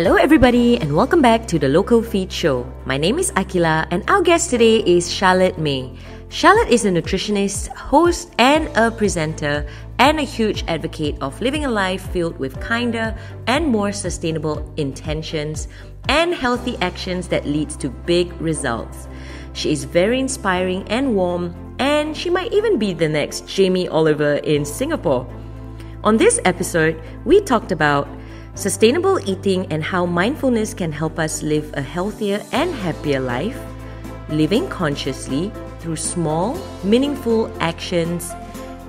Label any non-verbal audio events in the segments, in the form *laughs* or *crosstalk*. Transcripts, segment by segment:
Hello, everybody, and welcome back to the Local Feed Show. My name is Akila, and our guest today is Charlotte Mei. Charlotte is a nutritionist, host, and a presenter, and a huge advocate of living a life filled with kinder and more sustainable intentions and healthy actions that leads to big results. She is very inspiring and warm, and she might even be the next Jamie Oliver in Singapore. On this episode, we talked about sustainable eating and how mindfulness can help us live a healthier and happier life, living consciously through small, meaningful actions,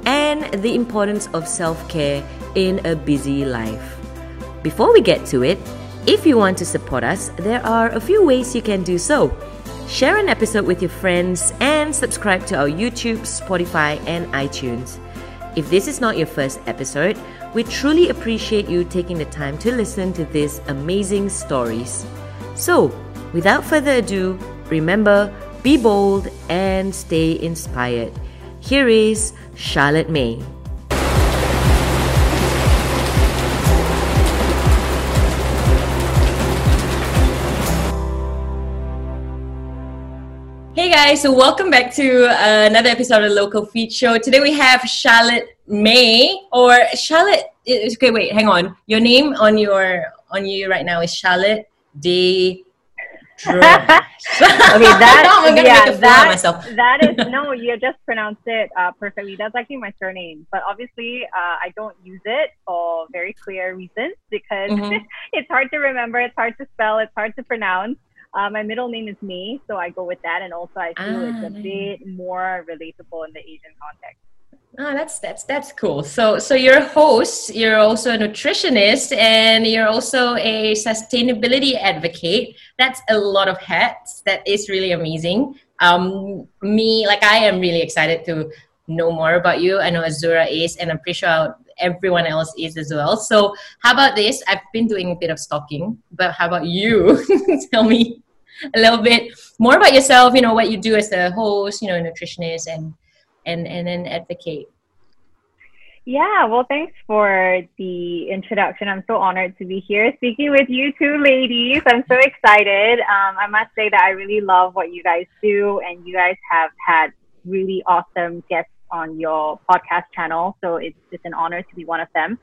and the importance of self care in a busy life. Before we get to it, if you want to support us, there are a few ways you can do so. Share an episode with your friends and subscribe to our YouTube, Spotify, and iTunes. If this is not your first episode, we truly appreciate you taking the time to listen to these amazing stories. So, without further ado, remember, be bold and stay inspired. Here is Charlotte Mei. Guys, so welcome back to uh, another episode of the Local Feed Show. Today we have Charlotte Mei or Charlotte. Okay, wait, hang on. Your name on your on you right now is Charlotte De. *laughs* okay, that *laughs* I'm gonna yeah, make a that, myself. that is *laughs* no, you just pronounced it uh, perfectly. That's actually my surname, but obviously uh, I don't use it for very clear reasons because mm-hmm. it's hard to remember, it's hard to spell, it's hard to pronounce. Uh, my middle name is Mei, so I go with that, and also I feel ah, it's a nice. bit more relatable in the Asian context. Oh, that's that's that's cool. So so you're a host, you're also a nutritionist, and you're also a sustainability advocate. That's a lot of hats. That is really amazing. Um, me, like I am really excited to know more about you. I know Azura is, and I'm pretty sure everyone else is as well. So how about this? I've been doing a bit of stalking, but how about you? *laughs* Tell me a little bit more about yourself. You know what you do as a host, you know, nutritionist, and and and an advocate. Yeah, well, thanks for the introduction. I'm so honored to be here speaking with you two ladies. I'm so excited. Um, I must say that I really love what you guys do, and you guys have had really awesome guests on your podcast channel. So it's, it's an honor to be one of them.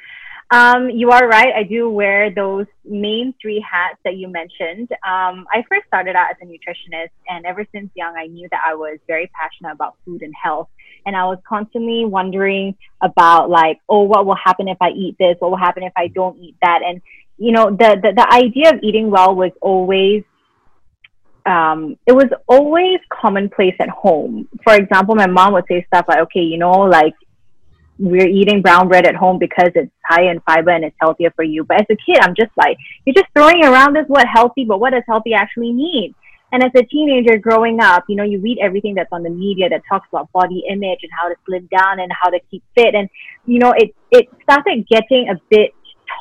Um, you are right. I do wear those main three hats that you mentioned. Um, I first started out as a nutritionist, and ever since young, I knew that I was very passionate about food and health. And I was constantly wondering about, like, oh, what will happen if I eat this? What will happen if I don't eat that? And, you know, the, the, the idea of eating well was always um, it was always commonplace at home. For example, my mom would say stuff like, okay, you know, like we're eating brown bread at home because it's high in fiber and it's healthier for you. But as a kid, I'm just like, you're just throwing around this word healthy, but what does healthy actually mean? And as a teenager growing up, you know, you read everything that's on the media that talks about body image and how to slim down and how to keep fit. And, you know, it, it started getting a bit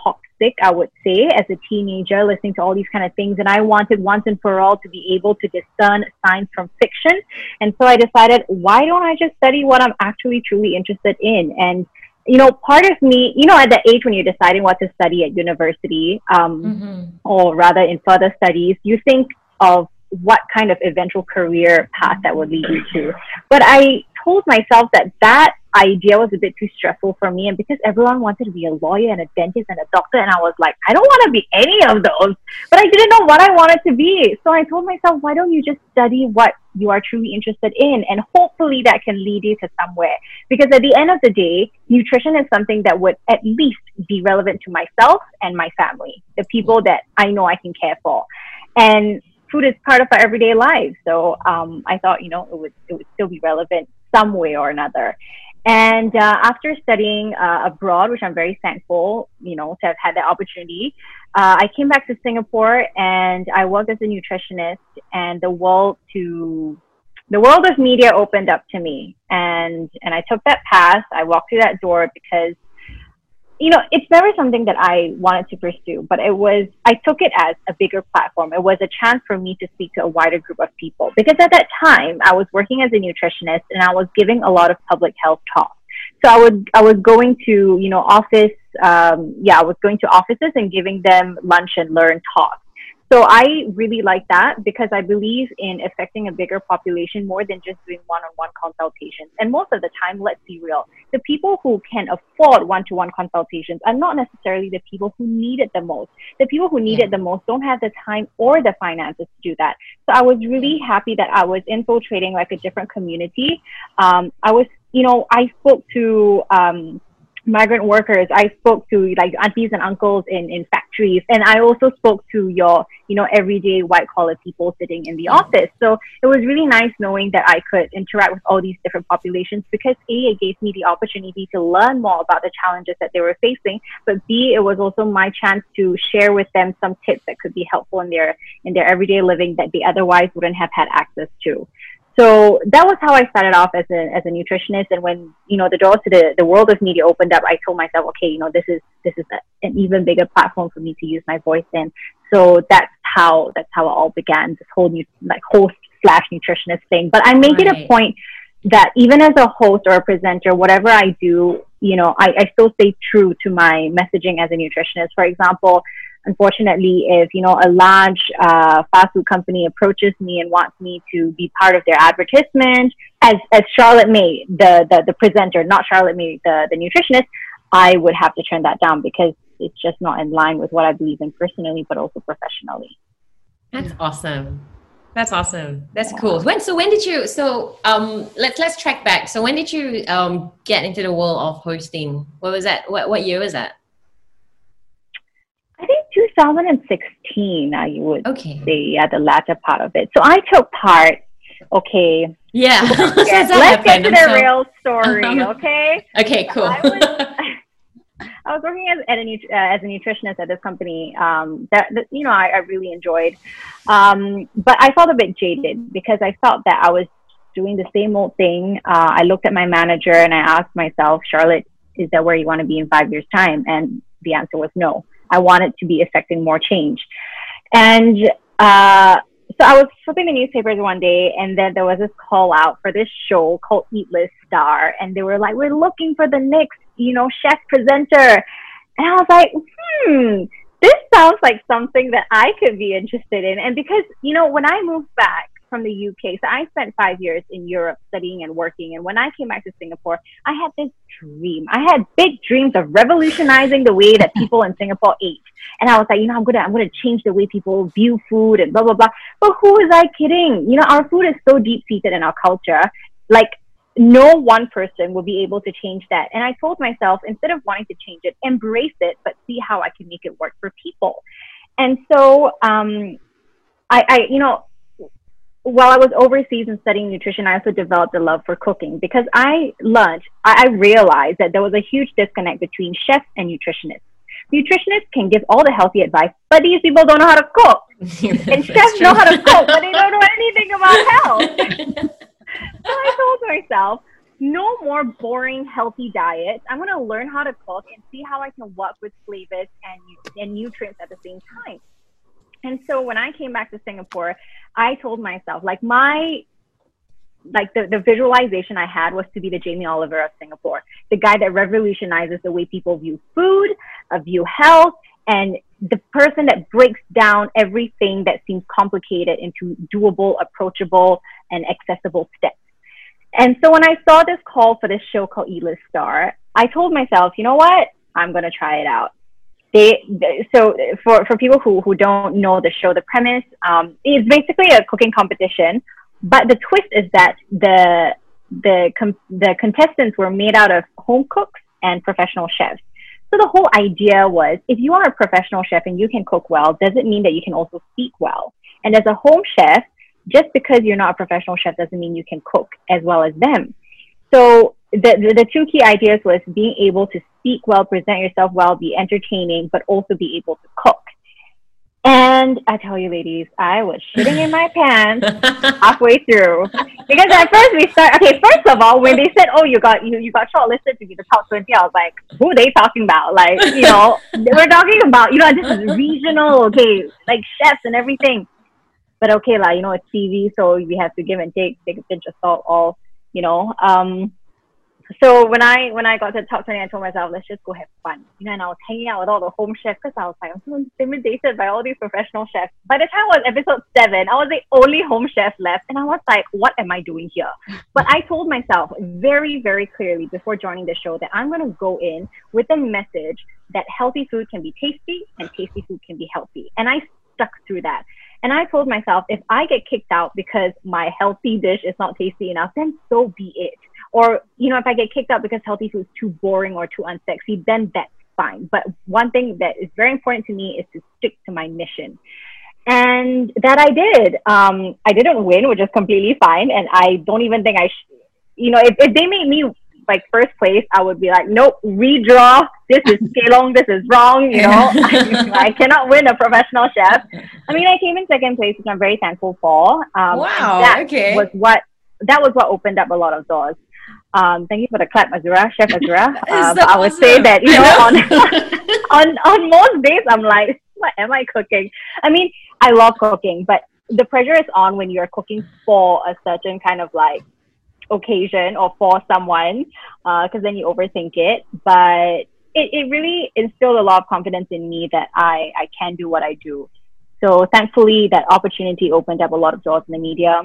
toxic sick, I would say, as a teenager, listening to all these kind of things. And I wanted once and for all to be able to discern science from fiction. And so I decided, why don't I just study what I'm actually truly interested in? And you know, part of me, you know, at the age when you're deciding what to study at university, um, mm-hmm. or rather in further studies, you think of what kind of eventual career path that would lead you to. But I told myself that that idea was a bit too stressful for me. And because everyone wanted to be a lawyer and a dentist and a doctor, and I was like, I don't want to be any of those. But I didn't know what I wanted to be. So I told myself, why don't you just study what you are truly interested in? And hopefully that can lead you to somewhere. Because at the end of the day, nutrition is something that would at least be relevant to myself and my family, the people that I know I can care for. And food is part of our everyday lives. So um, I thought, you know, it would, it would still be relevant some way or another. And uh, after studying uh, abroad, which I'm very thankful, you know, to have had that opportunity, uh, I came back to Singapore and I worked as a nutritionist. And the world to the world of media opened up to me, and and I took that path. I walked through that door because you know, it's never something that I wanted to pursue, but it was, I took it as a bigger platform. It was a chance for me to speak to a wider group of people because at that time I was working as a nutritionist and I was giving a lot of public health talks. So I would I was going to you know office um, yeah I was going to offices and giving them lunch and learn talks. So I really like that because I believe in affecting a bigger population more than just doing one-on-one consultations. And most of the time, let's be real, the people who can afford one-to-one consultations are not necessarily the people who need it the most. The people who need yeah. it the most don't have the time or the finances to do that. So I was really happy that I was infiltrating like a different community. Um, I was, you know, I spoke to um, migrant workers. I spoke to like aunties and uncles in, in factories. And I also spoke to your, you know, everyday white collar people sitting in the mm-hmm. office. So it was really nice knowing that I could interact with all these different populations because A, it gave me the opportunity to learn more about the challenges that they were facing. But B, it was also my chance to share with them some tips that could be helpful in their in their everyday living that they otherwise wouldn't have had access to so that was how I started off as a as a nutritionist. And when you know the doors to the, the world of media opened up, I told myself, okay, you know, this is this is a, an even bigger platform for me to use my voice in. So that's how that's how it all began. This whole new like host slash nutritionist thing. But I make right. it a point that even as a host or a presenter, whatever I do, you know, I, I still stay true to my messaging as a nutritionist. For example, unfortunately, if you know a large uh, fast food company approaches me and wants me to be part of their advertisement as as Charlotte Mei, the the, the presenter, not Charlotte Mei, the the nutritionist, I would have to turn that down because it's just not in line with what I believe in personally, but also professionally. That's awesome. That's awesome. That's yeah. cool. When so when did you so um let's let's track back. So when did you um get into the world of hosting? What was that? What what year was that? 2016, I would okay. say at the latter part of it. So I took part. Okay. Yeah. *laughs* *laughs* Let's get to the so... real story. *laughs* Okay. okay. Cool. I was, I was working as, at a, uh, as a nutritionist at this company um, that, that, you know I, I really enjoyed, um, but I felt a bit jaded because I felt that I was doing the same old thing. Uh, I looked at my manager and I asked myself, Charlotte, is that where you want to be in five years' time? And the answer was no. I wanted to be affecting more change. And uh, so I was flipping the newspapers one day, and then there was this call out for this show called Eat List Star, and they were like, "We're looking for the next, you know, chef presenter," and I was like, "Hmm." This sounds like something that I could be interested in. And because, you know, when I moved back, from the UK. So I spent five years in Europe studying and working. And when I came back to Singapore, I had this dream. I had big dreams of revolutionizing the way that people in Singapore ate. And I was like, you know, I'm gonna I'm gonna change the way people view food and blah blah blah. But who was I kidding? You know, our food is so deep seated in our culture. Like no one person will be able to change that. And I told myself, instead of wanting to change it, embrace it, but see how I can make it work for people. And so um, I, I, you know, while I was overseas and studying nutrition, I also developed a love for cooking because I learned, I, realized that there was a huge disconnect between chefs and nutritionists. Nutritionists can give all the healthy advice, but these people don't know how to cook. *laughs* and chefs true. know how to cook, but they don't know *laughs* anything about health. *laughs* so I told myself, no more boring, healthy diets. I'm going to learn how to cook and see how I can work with flavors and, and nutrients at the same time. And so when I came back to Singapore, I told myself, like my like the, the visualization I had was to be the Jamie Oliver of Singapore, the guy that revolutionizes the way people view food, uh, view health, and the person that breaks down everything that seems complicated into doable, approachable, and accessible steps. And so when I saw this call for this show called Eat List Star, I told myself, you know what? I'm going to try it out they, so for, for people who, who don't know the show, the premise um, is basically a cooking competition, but the twist is that the the com- the contestants were made out of home cooks and professional chefs. So the whole idea was if you are a professional chef and you can cook well, does it mean that you can also speak well? And as a home chef, just because you're not a professional chef doesn't mean you can cook as well as them. So the, the, the two key ideas was being able to speak well, present yourself well, be entertaining, but also be able to cook. And I tell you, ladies, I was shitting in my *laughs* pants halfway through because at first we start. Okay, first of all, when they said, "Oh, you got you you got shortlisted to be the top 20, I was like, "Who are they talking about?" Like, you know, *laughs* they were talking about you know this is regional, okay, like chefs and everything. But okay, like you know, it's TV, so we have to give and take, take a pinch of salt, all you know. Um, so when I when I got to top twenty, I told myself, let's just go have fun. You know, and I was hanging out with all the home chefs because I was like, I'm so intimidated by all these professional chefs. By the time I was episode seven, I was the only home chef left, and I was like, what am I doing here? But I told myself very very clearly before joining the show that I'm going to go in with a message that healthy food can be tasty and tasty food can be healthy, and I stuck through that. And I told myself, if I get kicked out because my healthy dish is not tasty enough, then so be it. Or, you know, if I get kicked out because healthy food is too boring or too unsexy, then that's fine. But one thing that is very important to me is to stick to my mission. And that I did. Um, I didn't win, which is completely fine. And I don't even think I, sh- you know, if, if they made me like first place, I would be like, nope, redraw. This is *laughs* Kelong. This is wrong. You know, *laughs* *laughs* I, cannot win a professional chef. I mean, I came in second place, which I'm very thankful for. Um, wow. That okay. was what that was what opened up a lot of doors. Um, thank you for the clap, Azura, Chef Azura. Uh, so I would awesome. say that you know, on, on on most days, I'm like, what am I cooking? I mean, I love cooking, but the pressure is on when you're cooking for a certain kind of like occasion or for someone, because uh, then you overthink it. But it, it really instilled a lot of confidence in me that I I can do what I do. So thankfully, that opportunity opened up a lot of doors in the media.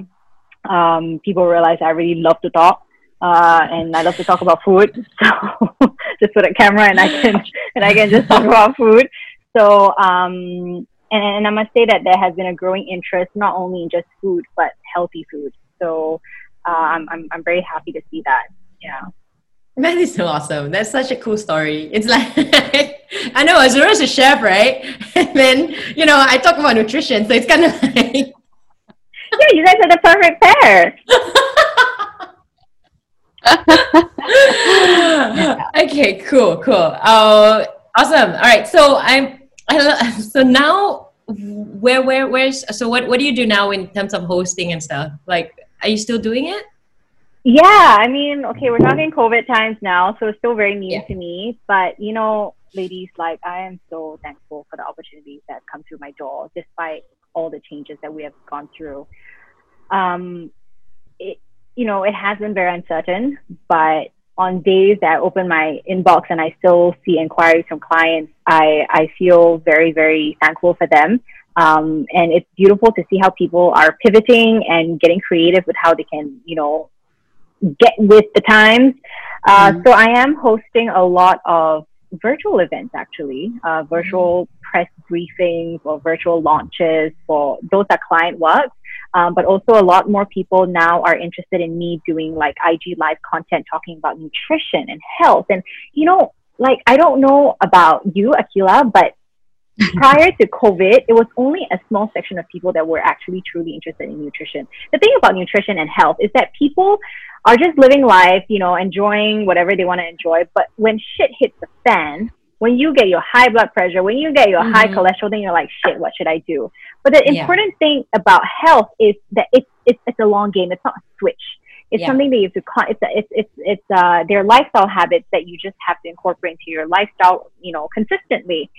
Um, people realized I really love to talk uh, and I love to talk about food. *laughs* So *laughs* just put a camera and I can *laughs* and I can just talk about food. So um, and, and I must say that there has been a growing interest not only in just food but healthy food. So uh, I'm, I'm I'm very happy to see that. Yeah. That is so awesome. That's such a cool story. It's like *laughs* I know Azura's a chef, right? *laughs* And then you know I talk about nutrition, so it's kind of *laughs* like yeah, you guys are the perfect pair. okay, cool, cool. Uh, awesome. All right. So I'm. I, so now, where, where, where's? So what, what do you do now in terms of hosting and stuff? Like, are you still doing it? Yeah, I mean, okay, we're talking COVID times now, so it's still very new yeah. to me. But you know, ladies, like I am so thankful for the opportunities that come through my door, despite all the changes that we have gone through. Um, it, you know, it has been very uncertain, but on days that I open my inbox and I still see inquiries from clients, I, I feel very, very thankful for them. Um, and it's beautiful to see how people are pivoting and getting creative with how they can, you know, get with the times. Uh, mm-hmm. So I am hosting a lot of virtual events, actually, uh, virtual mm-hmm. press briefings or virtual launches for those are client work. Um, but also a lot more people now are interested in me doing like IG live content talking about nutrition and health. And, you know, like, I don't know about you, Akila, but prior to COVID, it was only a small section of people that were actually truly interested in nutrition. The thing about nutrition and health is that people are just living life, you know, enjoying whatever they want to enjoy. But when shit hits the fan, when you get your high blood pressure, when you get your mm-hmm. high cholesterol, then you're like, shit, what should I do? But the important yeah. thing about health is that it's, it's, it's a long game. It's not a switch. It's yeah. something that you have to, it's, it's, it's, it's, uh, their lifestyle habits that you just have to incorporate into your lifestyle, you know, consistently.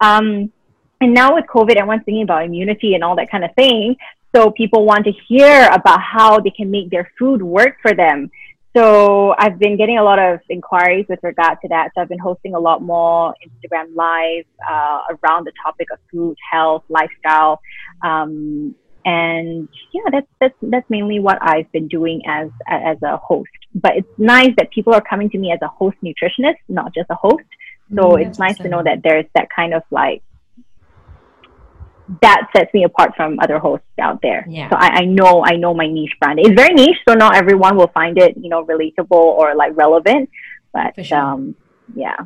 Um, and now with COVID, everyone's thinking about immunity and all that kind of thing. So people want to hear about how they can make their food work for them. So I've been getting a lot of inquiries with regard to that. So I've been hosting a lot more Instagram live uh, around the topic of food, health, lifestyle, um, and yeah, that's that's that's mainly what I've been doing as as a host. But it's nice that people are coming to me as a host nutritionist, not just a host. So mm, it's nice to know that there's that kind of like that sets me apart from other hosts out there. Yeah. So I, I know I know my niche brand. It's very niche, so not everyone will find it, you know, relatable or like relevant. But sure. um, yeah.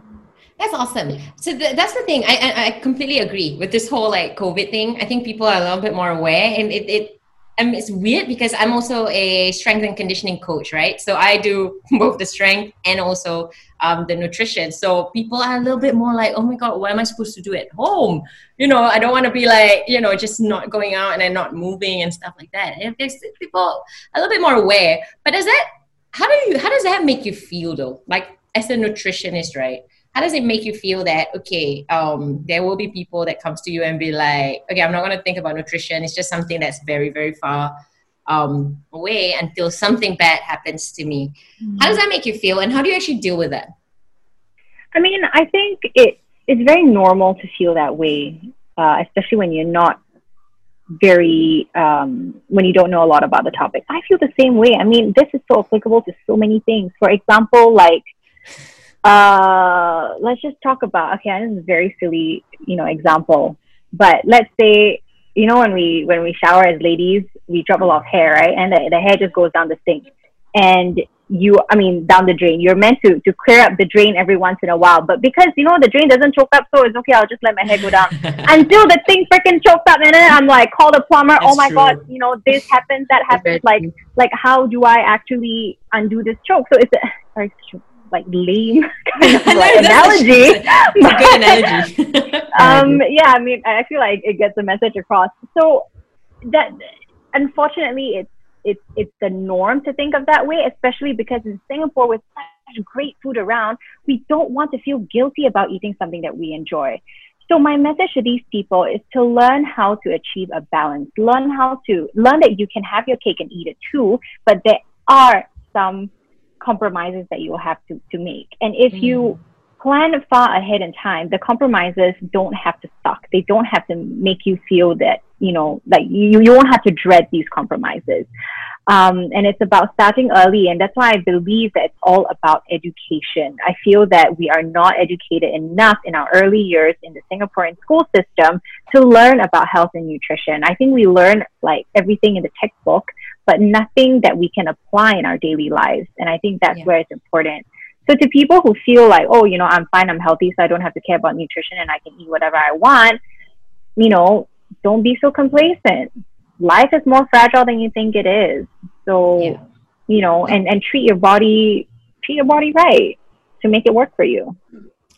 That's awesome. So th- that's the thing. I, I, I completely agree with this whole like COVID thing. I think people are a little bit more aware, and it, it and it's weird because I'm also a strength and conditioning coach, right? So I do *laughs* both the strength and also um, the nutrition. So people are a little bit more like, oh my God, what am I supposed to do at home? You know, I don't want to be like, you know, just not going out and then not moving and stuff like that. And there's people a little bit more aware. But does that, how do you, how does that make you feel though? Like as a nutritionist, right? how does it make you feel that okay um, there will be people that comes to you and be like okay i'm not going to think about nutrition it's just something that's very very far um, away until something bad happens to me. Mm-hmm. How does that make you feel, and how do you actually deal with that? I mean, I think it it's very normal to feel that way, uh, especially when you're not very um, when you don't know a lot about the topic. I feel the same way. I mean, this is so applicable to so many things. For example, like uh, let's just talk about okay, this is a very silly, you know, example. But let's say you know when we when we shower as ladies, we drop a lot of hair, right? And the, the hair just goes down the sink. And you I mean down the drain. You're meant to to clear up the drain every once in a while. But because you know the drain doesn't choke up, so it's okay, I'll just let my hair go down. *laughs* Until the thing freaking chokes up and then I'm like call the plumber, That's oh my true. god, you know, this happens, that happens, like like how do I actually undo this choke? So it's a sorry, like lame *laughs* kind *laughs* of like analogy. good *laughs* analogy. um, yeah, I mean, I feel like it gets the message across. So that unfortunately, it's it's it's the norm to think of that way, especially because in Singapore with such great food around, we don't want to feel guilty about eating something that we enjoy. So my message to these people is to learn how to achieve a balance. Learn how to learn that you can have your cake and eat it too, but there are some compromises that you will have to, to make. And if mm. you plan far ahead in time, the compromises don't have to suck. They don't have to make you feel that, you know, like you, you won't have to dread these compromises. Um, and it's about starting early. And that's why I believe that it's all about education. I feel that we are not educated enough in our early years in the Singaporean school system to learn about health and nutrition. I think we learn like everything in the textbook, but nothing that we can apply in our daily lives. And I think that's yeah. where it's important. So to people who feel like, oh, you know, I'm fine, I'm healthy, so I don't have to care about nutrition and I can eat whatever I want, you know, don't be so complacent. Life is more fragile than you think it is. So, yeah. you know, and, and treat your body, treat your body right to make it work for you.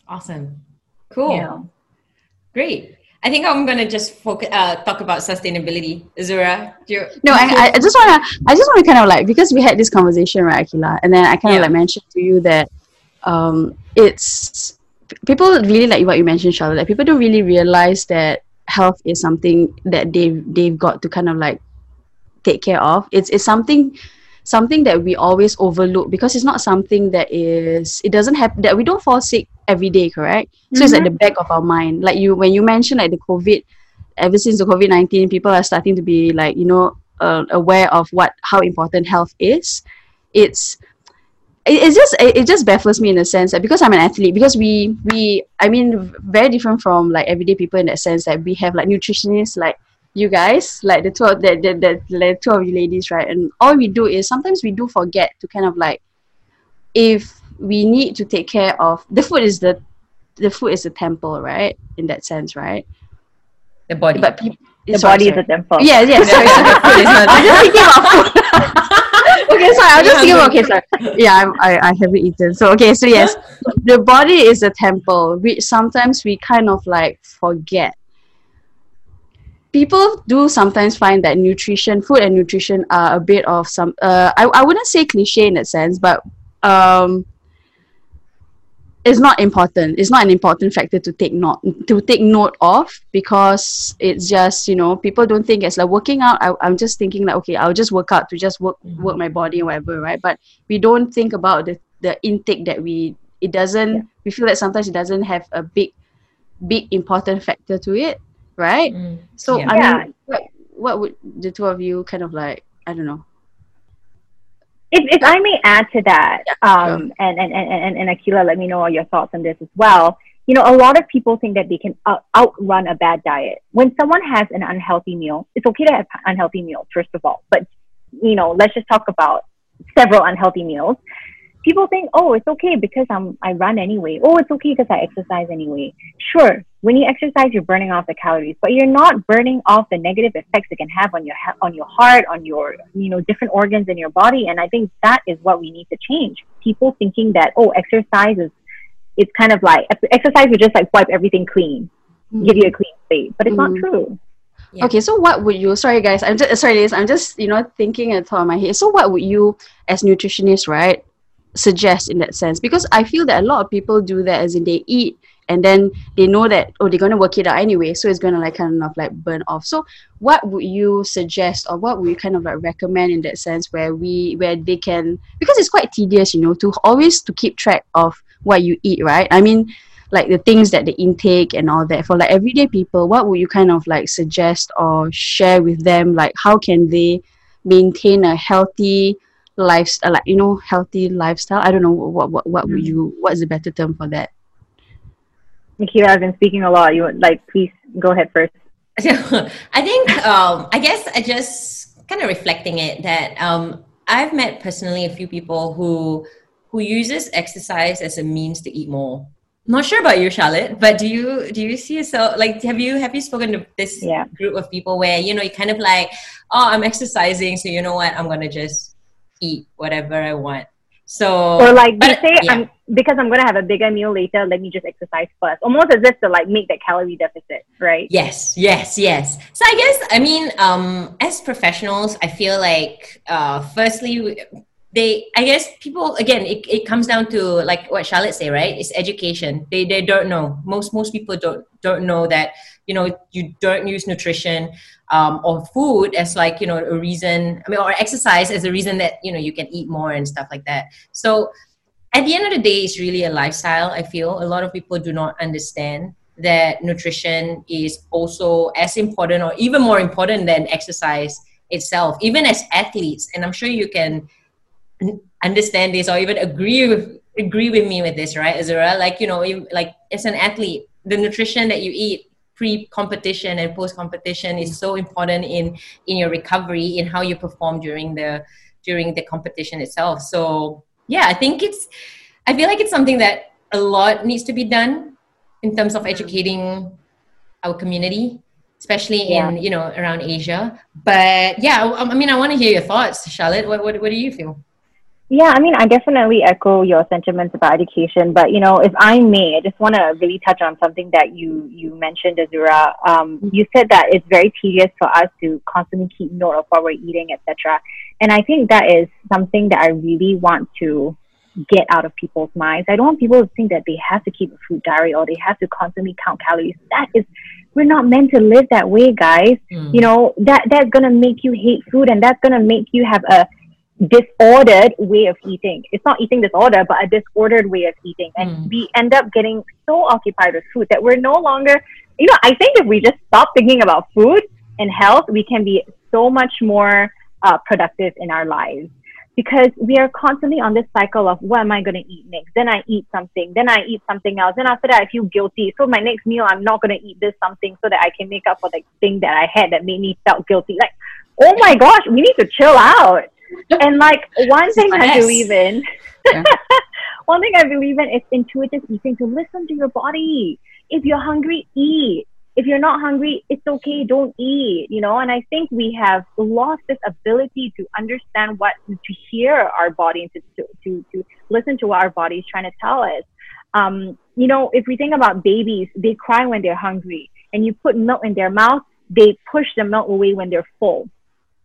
Awesome. Cool. Yeah. Great. I think I'm gonna just focus, uh, talk about sustainability. Zura, you no, I, I just wanna, I just wanna kind of like because we had this conversation, right, Akila, and then I kind of yeah. like mentioned to you that um, it's people really like what you mentioned, Charlotte. Like people don't really realize that health is something that they they've got to kind of like take care of. It's it's something something that we always overlook because it's not something that is it doesn't have that we don't fall sick every day correct mm-hmm. so it's at the mm-hmm. back of our mind like you when you mentioned like the covid ever since the covid-19 people are starting to be like you know uh, aware of what how important health is it's it, just it, it just baffles me in a sense that because I'm an athlete because we we I mean very different from like everyday people in that sense that we have like nutritionists like you guys, like the two of the, the, the, the two of you ladies, right? And all we do is sometimes we do forget to kind of like if we need to take care of the food is the the food is a temple, right? In that sense, right? The body. But pe- the sorry, body sorry. is a temple. Yeah, yeah, sorry. so the food is not *laughs* I'm just thinking about food. *laughs* okay, sorry, I'm just thinking about okay, sorry. *laughs* Yeah, I'm, I, I haven't eaten. So okay, so yes, the body is a temple, which sometimes we kind of like forget people do sometimes find that nutrition, food and nutrition are a bit of some, uh, I, I wouldn't say cliche in that sense, but um, it's not important. It's not an important factor to take note to take note of because it's just you know people don't think it's like working out. I, I'm just thinking like okay, I'll just work out to just work mm-hmm. work my body and whatever, right? But we don't think about the the intake that we it doesn't. Yeah. We feel that sometimes it doesn't have a big big important factor to it right? Mm. So yeah. I mean, what, what would the two of you kind of like? I don't know. If, if I may add to that, um, sure. and, and, and, and Akila, let me know all your thoughts on this as well. You know, a lot of people think that they can out- outrun a bad diet. When someone has an unhealthy meal, it's okay to have unhealthy meals, first of all. But, you know, let's just talk about several unhealthy meals people think, oh, it's okay because I'm I run anyway. Oh, it's okay because I exercise anyway. Sure, when you exercise, you're burning off the calories, but you're not burning off the negative effects it can have on your on your heart, on your you know different organs in your body. And I think that is what we need to change. People thinking that oh, exercise is it's kind of like exercise would just like wipe everything clean, mm-hmm. give you a clean slate, but it's mm-hmm. not true. Yeah. Okay, so what would you? Sorry, guys. I'm just sorry, Liz. I'm just you know thinking at the top of my head. So, what would you, as nutritionist, right? Suggest in that sense because I feel that a lot of people do that as in they eat and then they know that oh they're gonna work it out anyway, so it's gonna like kind of like burn off. So what would you suggest or what would you kind of like recommend in that sense where we where they can because it's quite tedious, you know, to always to keep track of what you eat, right? I mean like the things that they intake and all that for like everyday people what would you kind of like suggest or share with them like how can they maintain a healthy lifestyle like you know healthy lifestyle i don't know what what, what would mm. you what's the better term for that Nikita, I've been speaking a lot. You would like, please go ahead first. *laughs* I think, um, I guess I just kind of reflecting it that um, I've met personally a few people who who uses exercise as a means to eat more not sure about you charlotte but do you do you see yourself like have you have you spoken to this yeah. group of people where you know you kind of like oh i'm exercising so you know what i'm gonna just eat whatever i want. So or like they say yeah. i'm because i'm gonna have a bigger meal later let me just exercise first. Almost as if to like make that calorie deficit right? Yes yes yes. So i guess i mean um as professionals i feel like uh firstly they i guess people again it, it comes down to like what charlotte say right? It's education. They they don't know. Most most people don't don't know that you know you don't use nutrition um, or food as like you know a reason i mean or exercise as a reason that you know you can eat more and stuff like that. So at the end of the day it's really a lifestyle i feel. A lot of people do not understand that nutrition is also as important or even more important than exercise itself even as athletes. And i'm sure you can understand this or even agree with agree with me with this, right, Azura? Like you know, like as an athlete, the nutrition that you eat pre-competition and post-competition is so important in in your recovery, in how you perform during the during the competition itself. So yeah, I think it's I feel like it's something that a lot needs to be done in terms of educating our community especially yeah. in you know around asia but yeah I, I mean i want to hear your thoughts charlotte what, what, what do you feel yeah, I mean, I definitely echo your sentiments about education, but you know, if I may, I just want to really touch on something that you you mentioned, Azura. Um, you said that it's very tedious for us to constantly keep note of what we're eating, etc. And I think that is something that I really want to get out of people's minds. I don't want people to think that they have to keep a food diary or they have to constantly count calories. That is, we're not meant to live that way, guys. Mm. You know that that's gonna make you hate food, and that's gonna make you have a disordered way of eating. It's not eating disorder, but a disordered way of eating. And mm. we end up getting so occupied with food that we're no longer, you know, I think if we just stop thinking about food and health, we can be so much more uh, productive in our lives. Because we are constantly on this cycle of what am I going to eat next? Then I eat something, then I eat something else. Then after that, I feel guilty. So my next meal, I'm not going to eat this something so that I can make up for the thing that I had that made me felt guilty. Like, oh my gosh, we need to chill out *laughs* and like *laughs* one thing I believe in, yeah. one thing I believe in is intuitive eating. To listen to your body. If you're hungry, eat. If you're not hungry, it's okay. Don't eat. You know. And I think we have lost this ability to understand what to hear our body and to to to, to listen to what our body is trying to tell us. Um, you know, if we think about babies, they cry when they're hungry, and you put milk in their mouth, they push the milk away when they're full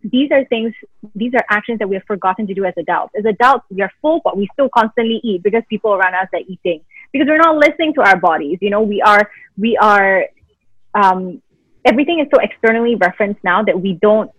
these are things, these are actions that we have forgotten to do as adults. As adults, we are full, but we still constantly eat because people around us are eating. Because we're not listening to our bodies. You know, we are, we are, um, everything is so externally referenced now that we don't,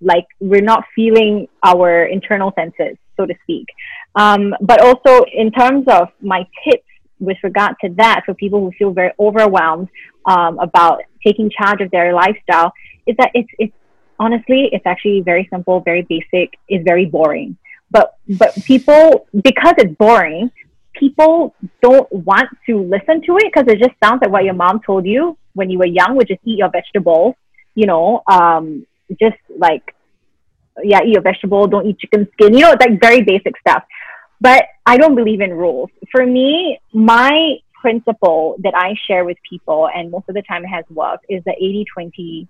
like, we're not feeling our internal senses, so to speak. Um, but also, in terms of my tips with regard to that, for people who feel very overwhelmed um, about taking charge of their lifestyle, is that it's, it's honestly, it's actually very simple, very basic, is very boring. But but people because it's boring, people don't want to listen to it because it just sounds like what your mom told you when you were young, which is eat your vegetables. You know, um, just like yeah, eat your vegetable, don't eat chicken skin. You know, it's like very basic stuff. But I don't believe in rules. For me, my principle that I share with people, and most of the time it has worked, is the 80 20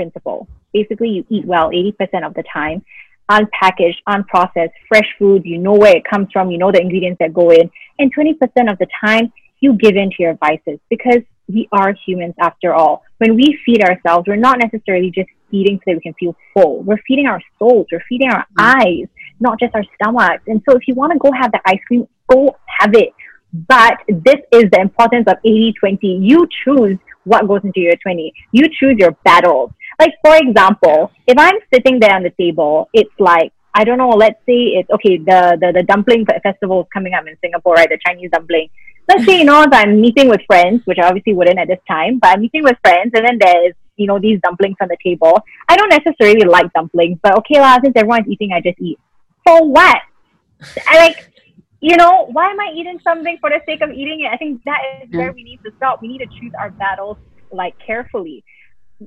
principle. Basically, you eat well 80% of the time, unpackaged, unprocessed, fresh food. You know where it comes from, you know the ingredients that go in. And 20% of the time, you give in to your vices because we are humans after all. When we feed ourselves, we're not necessarily just feeding so that we can feel full. We're feeding our souls, we're feeding our mm-hmm. eyes, not just our stomachs. And so if you want to go have the ice cream, go have it. But this is the importance of 80 20. You choose what goes into your 20. You choose your battles. Like, for example, if I'm sitting there on the table, it's like, I don't know, let's say it's okay, the, the, the dumpling festival is coming up in Singapore, right? The Chinese dumpling. Let's say, you know, I'm meeting with friends, which I obviously wouldn't at this time, but I'm meeting with friends, and then there's, you know, these dumplings on the table. I don't necessarily like dumplings, but okay, lah, since everyone's eating, I just eat. For what? I like, you know, why am I eating something for the sake of eating it? I think that is where we need to stop. We need to choose our battles like carefully.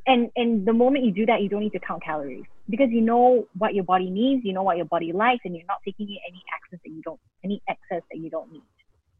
And and the moment you do that, you don't need to count calories because you know what your body needs, you know what your body likes, and you're not taking in any excess that you don't any excess that you don't need.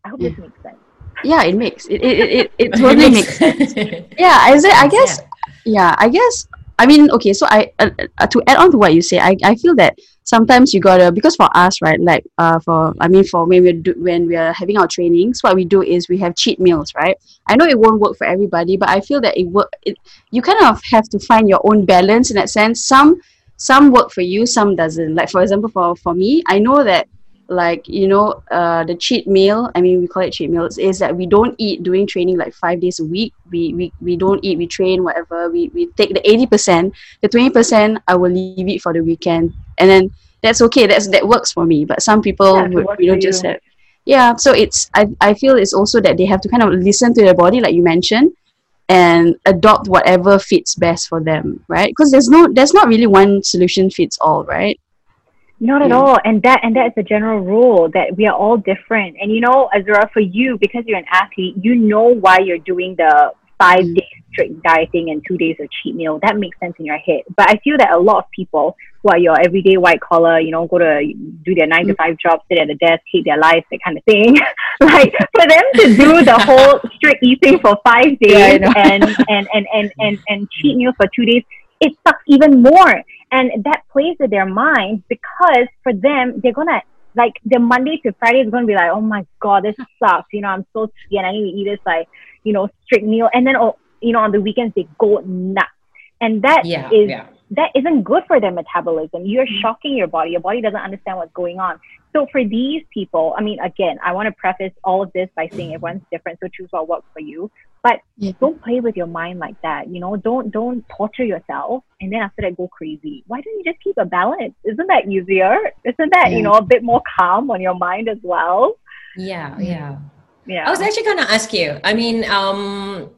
I hope this makes sense. Yeah, it makes it it it, it *laughs* totally makes sense. *laughs* Yeah, I say I guess yeah, I guess I mean okay, so I uh, uh, to add on to what you say, I I feel that sometimes you gotta because for us right like uh for i mean for when we're do, when we're having our trainings what we do is we have cheat meals right? I know it won't work for everybody but i feel that it work it, you kind of have to find your own balance in that sense. Some some work for you some doesn't. Like for example for for me i know that like you know uh the cheat meal i mean we call it cheat meals is that we don't eat during training like five days a week. We we, we don't eat we train whatever. We, we take the 80% the 20% i will leave it for the weekend. And then that's okay that's that works for me but some people Yeah, would you know just you. have yeah so it's I, I feel it's also that they have to kind of listen to their body like you mentioned and adopt whatever fits best for them right because there's no there's not really one solution fits all right Not at all. And that and that is a general rule that we are all different. And you know, Azura, for you, because you're an athlete, you know why you're doing the five Mm. days strict dieting and two days of cheat meal. That makes sense in your head. But I feel that a lot of people who are your everyday white collar, you know, go to do their nine to five job, sit at a desk, hate their life, that kind of thing. *laughs* like for them to do the whole strict eating for five *laughs* days know. and, and, and, and, and, and cheat meals for two days, it sucks even more. And that plays with their mind because for them, they're gonna like the Monday to Friday is gonna be like, oh my god, this sucks. You know, I'm so scared. I need to eat this like, you know, strict meal. And then, oh, you know, on the weekends they go nuts. And that is Yeah, yeah. that isn't good for their metabolism. You're shocking your body. Your body doesn't understand what's going on. So for these people, I mean, again, I want to preface all of this by saying everyone's different, so choose what works for you. But Yeah. don't play with your mind like that. You know, don't don't torture yourself and then after that go crazy. Why don't you just keep a balance? Isn't that easier? Isn't that you know a bit more calm on your mind as well? Yeah, mm. yeah. Yeah. I was actually going to ask you. I mean, um,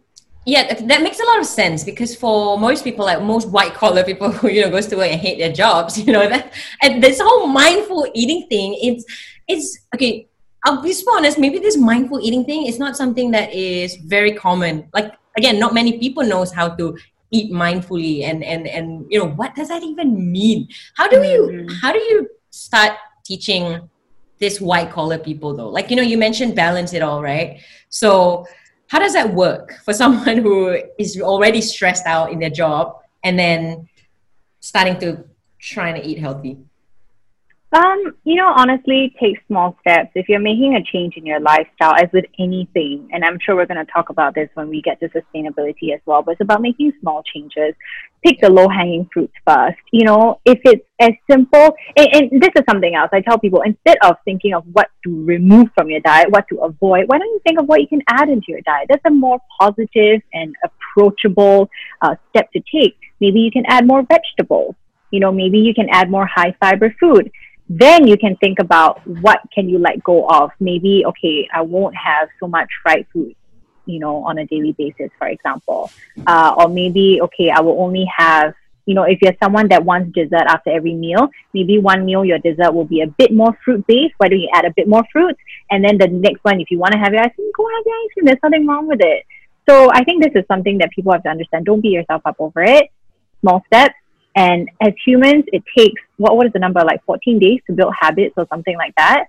yeah, that makes a lot of sense because for most people, like most white collar people *laughs* who you know goes to work and hate their jobs, *laughs* you know that and this whole mindful eating thing, it's it's okay. I'll be honest. Maybe this mindful eating thing is not something that is very common. Like again, not many people knows how to eat mindfully and and and you know what does that even mean? How do you Mm. how do you start teaching this white collar people though? Like you know, you mentioned balance it all, right? So how does that work for *laughs* someone who is already stressed out in their job and then starting to trying to eat healthy? Um, you know, honestly, take small steps. If you're making a change in your lifestyle, as with anything, and I'm sure we're going to talk about this when we get to sustainability as well, but it's about making small changes. Pick the low hanging fruits first. You know, if it's as simple, and, and this is something else I tell people instead of thinking of what to remove from your diet, what to avoid, why don't you think of what you can add into your diet? That's a more positive and approachable uh, step to take. Maybe you can add more vegetables. You know, maybe you can add more high fiber food then you can think about what can you let go of. Maybe okay i won't have so much fried food you know on a daily basis for example. Uh, or maybe okay i will only have you know if you're someone that wants dessert after every meal maybe one meal your dessert will be a bit more fruit based why don't you add a bit more fruit? And then the next one if you want to have your ice cream go have your ice cream. There's nothing wrong with it. So i think this is something that people have to understand. Don't beat yourself up over it. Small steps and as humans, it takes what what is the number like 14 days to build habits or something like that.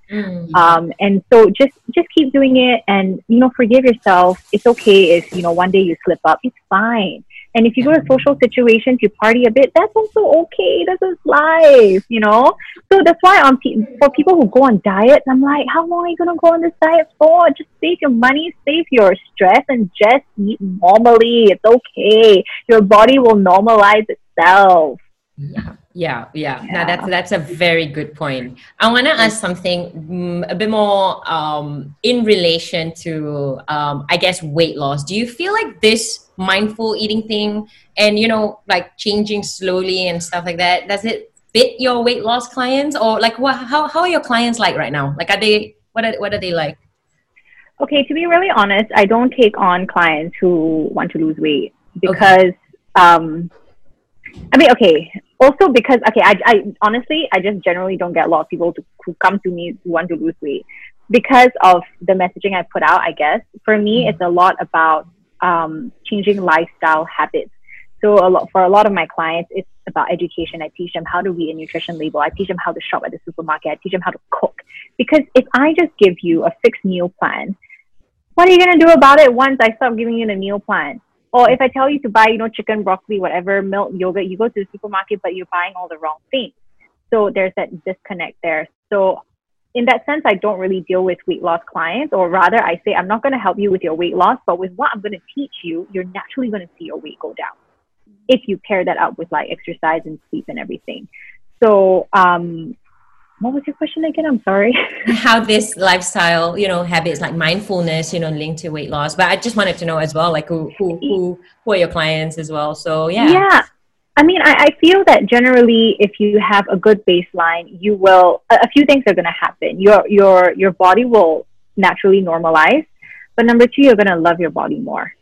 Um, and so just just keep doing it, and you know forgive yourself. It's okay if you know one day you slip up. It's fine. And if you go to social situations, you party a bit. That's also okay. That's just life, you know. So that's why on pe- for people who go on diets, I'm like, how long are you gonna go on this diet for? Just save your money, save your stress, and just eat normally. It's okay. Your body will normalize itself. Yeah, Yeah, yeah. yeah. Now that's that's a very good point. I want to ask something um, a bit more um, in relation to, um, I guess, weight loss. Do you feel like this mindful eating thing, and you know, like changing slowly and stuff like that, does it fit your weight loss clients, or like what? How how are your clients like right now? Like, are they what are what are they like? Okay, to be really honest, I don't take on clients who want to lose weight because. Okay. Um, I mean, okay. Also, because okay, I, I honestly, I just generally don't get a lot of people to, who come to me who want to lose weight because of the messaging I put out. I guess for me, mm-hmm. it's a lot about um, changing lifestyle habits. So a lot for a lot of my clients, it's about education. I teach them how to read a nutrition label. I teach them how to shop at the supermarket. I teach them how to cook. Because if I just give you a fixed meal plan, what are you gonna do about it once I stop giving you the meal plan? Or if I tell you to buy, you know, chicken, broccoli, whatever, milk, yogurt, you go to the supermarket, but you're buying all the wrong things. So there's that disconnect there. So in that sense, I don't really deal with weight loss clients, or rather, I say I'm not going to help you with your weight loss, but with what I'm going to teach you, you're naturally going to see your weight go down if you pair that up with like exercise and sleep and everything. So um, what was your question again? I'm sorry. *laughs* How this lifestyle, you know, habits like mindfulness, you know, linked to weight loss. But I just wanted to know as well, like who who who, who are your clients as well. So yeah. Yeah. I mean, I, I feel that generally, if you have a good baseline, you will. A, a few things are going to happen. Your your your body will naturally normalize, but number two, you're going to love your body more,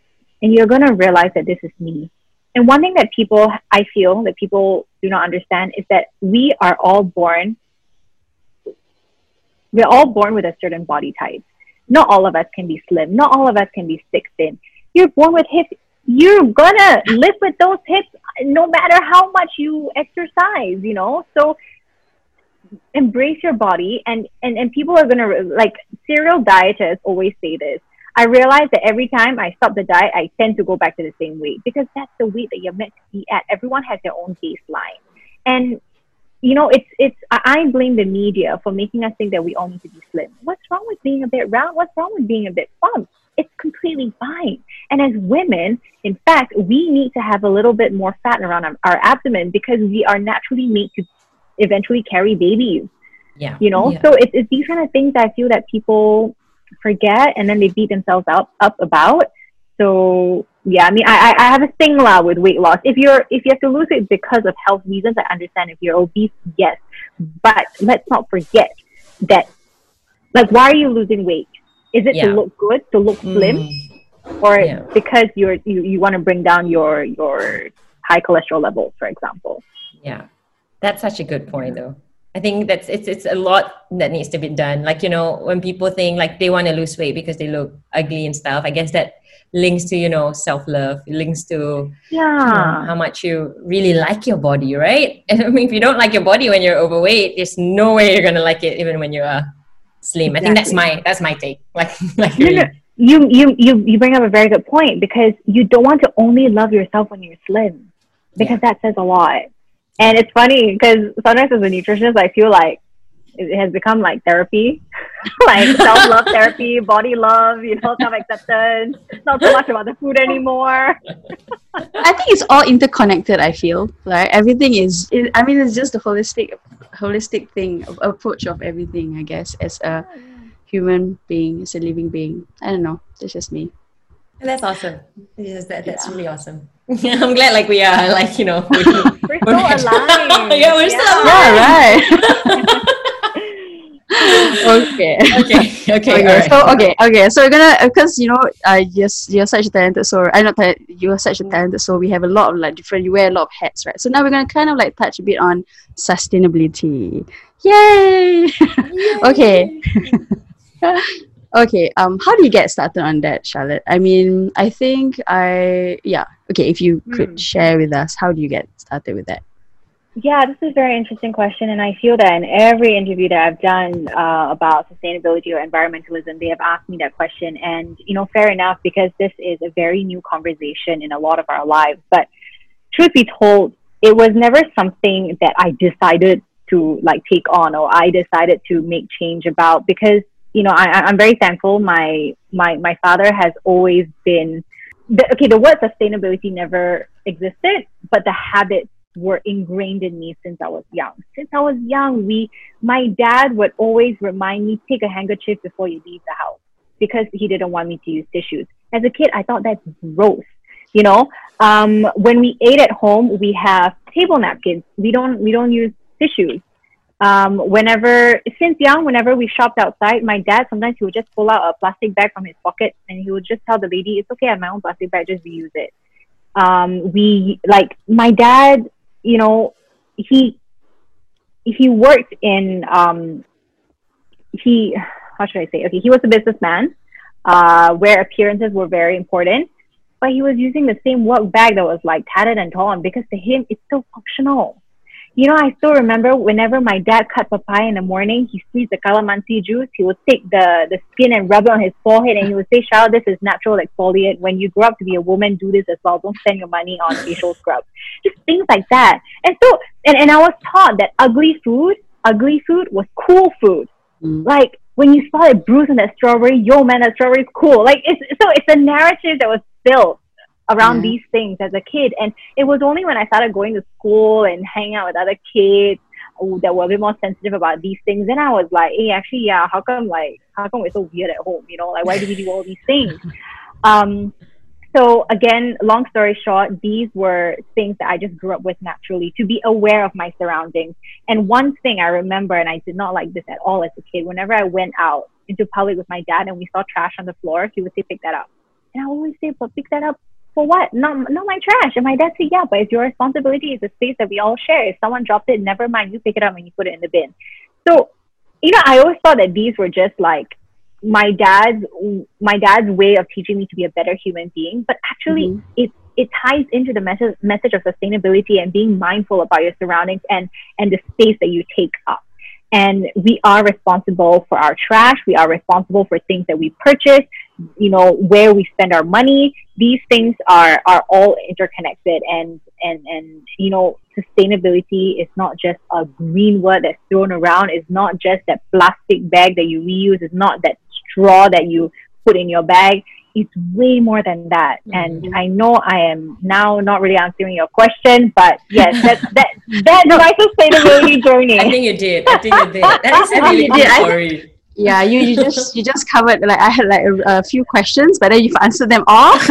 and you're going to realize that this is me. And one thing that people, I feel that people do not understand is that we are all born we're all born with a certain body type. Not all of us can be slim. Not all of us can be thick thin. You're born with hips. You're gonna live with those hips no matter how much you exercise, you know? So embrace your body and, and, and people are gonna like serial dietists always say this. I realize that every time I stop the diet, I tend to go back to the same weight because that's the weight that you're meant to be at. Everyone has their own baseline. And you know, it's it's I blame the media for making us think that we all need to be slim. What's wrong with being a bit round? What's wrong with being a bit plump? It's completely fine. And as women, in fact, we need to have a little bit more fat around our, our abdomen because we are naturally made to eventually carry babies. Yeah. You know, yeah. so it's, it's these kind of things I feel that people forget and then they beat themselves up up about. So yeah, I mean, I, I have a thing lah with weight loss. If you're if you have to lose it because of health reasons, I understand. If you're obese, yes, but let's not forget that. Like, why are you losing weight? Is it yeah. to look good, to look slim, mm. or yeah. because you're you, you want to bring down your your high cholesterol levels, for example? Yeah, that's such a good point, though. I think that's it's it's a lot that needs to be done. Like you know, when people think like they want to lose weight because they look ugly and stuff, I guess that links to you know self love links to yeah you know, how much you really like your body right and *laughs* i mean if you don't like your body when you're overweight there's no way you're gonna like it even when you're uh, slim exactly. i think that's my that's my take *laughs* like like no. you you you you bring up a very good point because you don't want to only love yourself when you're slim because yeah. that says a lot and it's funny because sometimes as a nutritionist i feel like it has become like therapy, *laughs* *laughs* like self love therapy, body love, you know, self acceptance. Not so much about the food anymore. I think it's all interconnected. I feel like everything is. It, I mean, it's just a holistic, holistic thing approach of everything. I guess as a human being, as a living being. I don't know. That's just me. That's awesome. That, that's yeah. really awesome. *laughs* I'm glad, like we are, like you know, we, are still alive. yeah, we're yeah. still alive. Yeah, right. *laughs* *laughs* *laughs* okay. Okay. Okay. Okay. Right. So okay. Okay. So we're gonna because you know uh you're you're such a talented soul. I not that you're such a talented soul. We have a lot of like different. You wear a lot of hats, right? So now we're gonna kind of like touch a bit on sustainability. Yay! Yay. *laughs* okay. okay. Um, how do you get started on that, Charlotte? I mean, I think I yeah. Okay, if you could mm. share with us, how do you get started with that? Yeah, this is a very interesting question, and I feel that in every interview that I've done uh, about sustainability or environmentalism, they have asked me that question. And you know, fair enough, because this is a very new conversation in a lot of our lives. But truth be told, it was never something that I decided to like take on or I decided to make change about because you know I, I'm very thankful. My my my father has always been the, okay. The word sustainability never existed, but the habit were ingrained in me since I was young. Since I was young, we, my dad would always remind me, take a handkerchief before you leave the house because he didn't want me to use tissues. As a kid, I thought that's gross. You know, um, when we ate at home, we have table napkins. We don't, we don't use tissues. Um, whenever, since young, whenever we shopped outside, my dad sometimes he would just pull out a plastic bag from his pocket and he would just tell the lady, "It's okay, I have my own plastic bag, just reuse it." Um, we like my dad, you know, he he worked in um, he how should I say? Okay, he was a businessman, uh, where appearances were very important, but he was using the same work bag that was like tattered and torn because to him it's still functional you know, I still remember whenever my dad cut papaya in the morning, he squeezed the calamansi juice. He would take the, the skin and rub it on his forehead and he would say, Charlotte, this is natural exfoliate. When you grow up to be a woman, do this as well. Don't spend your money on facial scrubs. Just things like that. And so, and, and I was taught that ugly food, ugly food was cool food. Mm. Like when you saw it bruising that strawberry, yo man, that strawberry is cool. Like it's, so it's a narrative that was built around these things as a kid. And it was only when I started going to school and hanging out with other kids that were a bit more sensitive about these things. Then I was like, hey, actually, yeah, how come like how come we're so weird at home? You know, like why do we do all these things? *laughs* Um, so again, long story short, these were things that I just grew up with naturally to be aware of my surroundings. And one thing I remember, and I did not like this at all as a kid, whenever I went out into public with my dad and we saw trash on the floor, he would say, pick that up. And I always say, but pick that up for what? Not, not my trash. And my dad said, yeah, but it's your responsibility. It's a space that we all share. If someone dropped it, never mind. You pick it up and you put it in the bin. So, you know, I always thought that these were just like my dad's my dad's way of teaching me to be a better human being. But actually, mm-hmm. it it ties into the message message of sustainability and being mindful about your surroundings and and the space that you take up. And we are responsible for our trash. We are responsible for things that we purchase you know where we spend our money these things are are all interconnected and and and you know sustainability is not just a green word that's thrown around. It's not just that plastic bag that you reuse. It's not that straw that you put in your bag. It's way more than that. Mm-hmm. and i know i am now not really answering your question but yes *laughs* that that that's my sustainability *laughs* journey. I think you did. I think you did. That is a *laughs* really good story yeah you, you just you just covered like i had like a, a few questions but then you've answered them all? *laughs*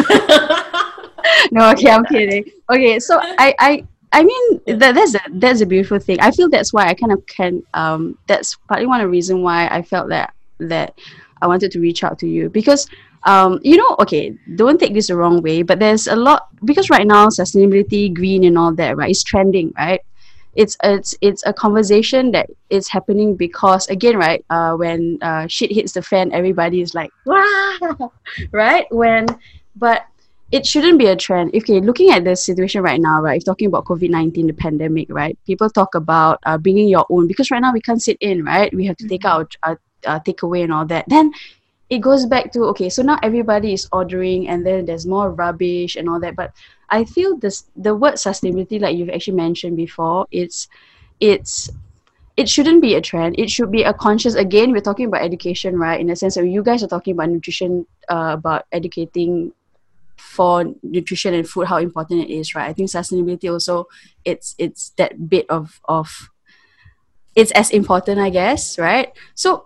No okay i'm kidding. Okay so i i I mean that, that's a that's a beautiful thing. I feel that's why I kind of can um that's partly one of the reason why I felt that that I wanted to reach out to you. Because um you know okay don't take this the wrong way but there's a lot because right now sustainability green and all that right is trending right it's it's it's a conversation that is happening because again right uh, when uh, shit hits the fan everybody is like *laughs* wow right when but it shouldn't be a trend okay looking at the situation right now right if talking about covid-19 the pandemic right people talk about uh, bringing your own because right now we can't sit in right we have to take mm-hmm. out our, our takeaway and all that then it goes back to okay so now everybody is ordering and then there's more rubbish and all that but I feel this the word sustainability, like you've actually mentioned before, it's it's it shouldn't be a trend. It should be a conscious. Again, we're talking about education, right? In a sense that you guys are talking about nutrition, uh, about educating for nutrition and food, how important it is, right? I think sustainability also it's it's that bit of of it's as important, I guess, right? So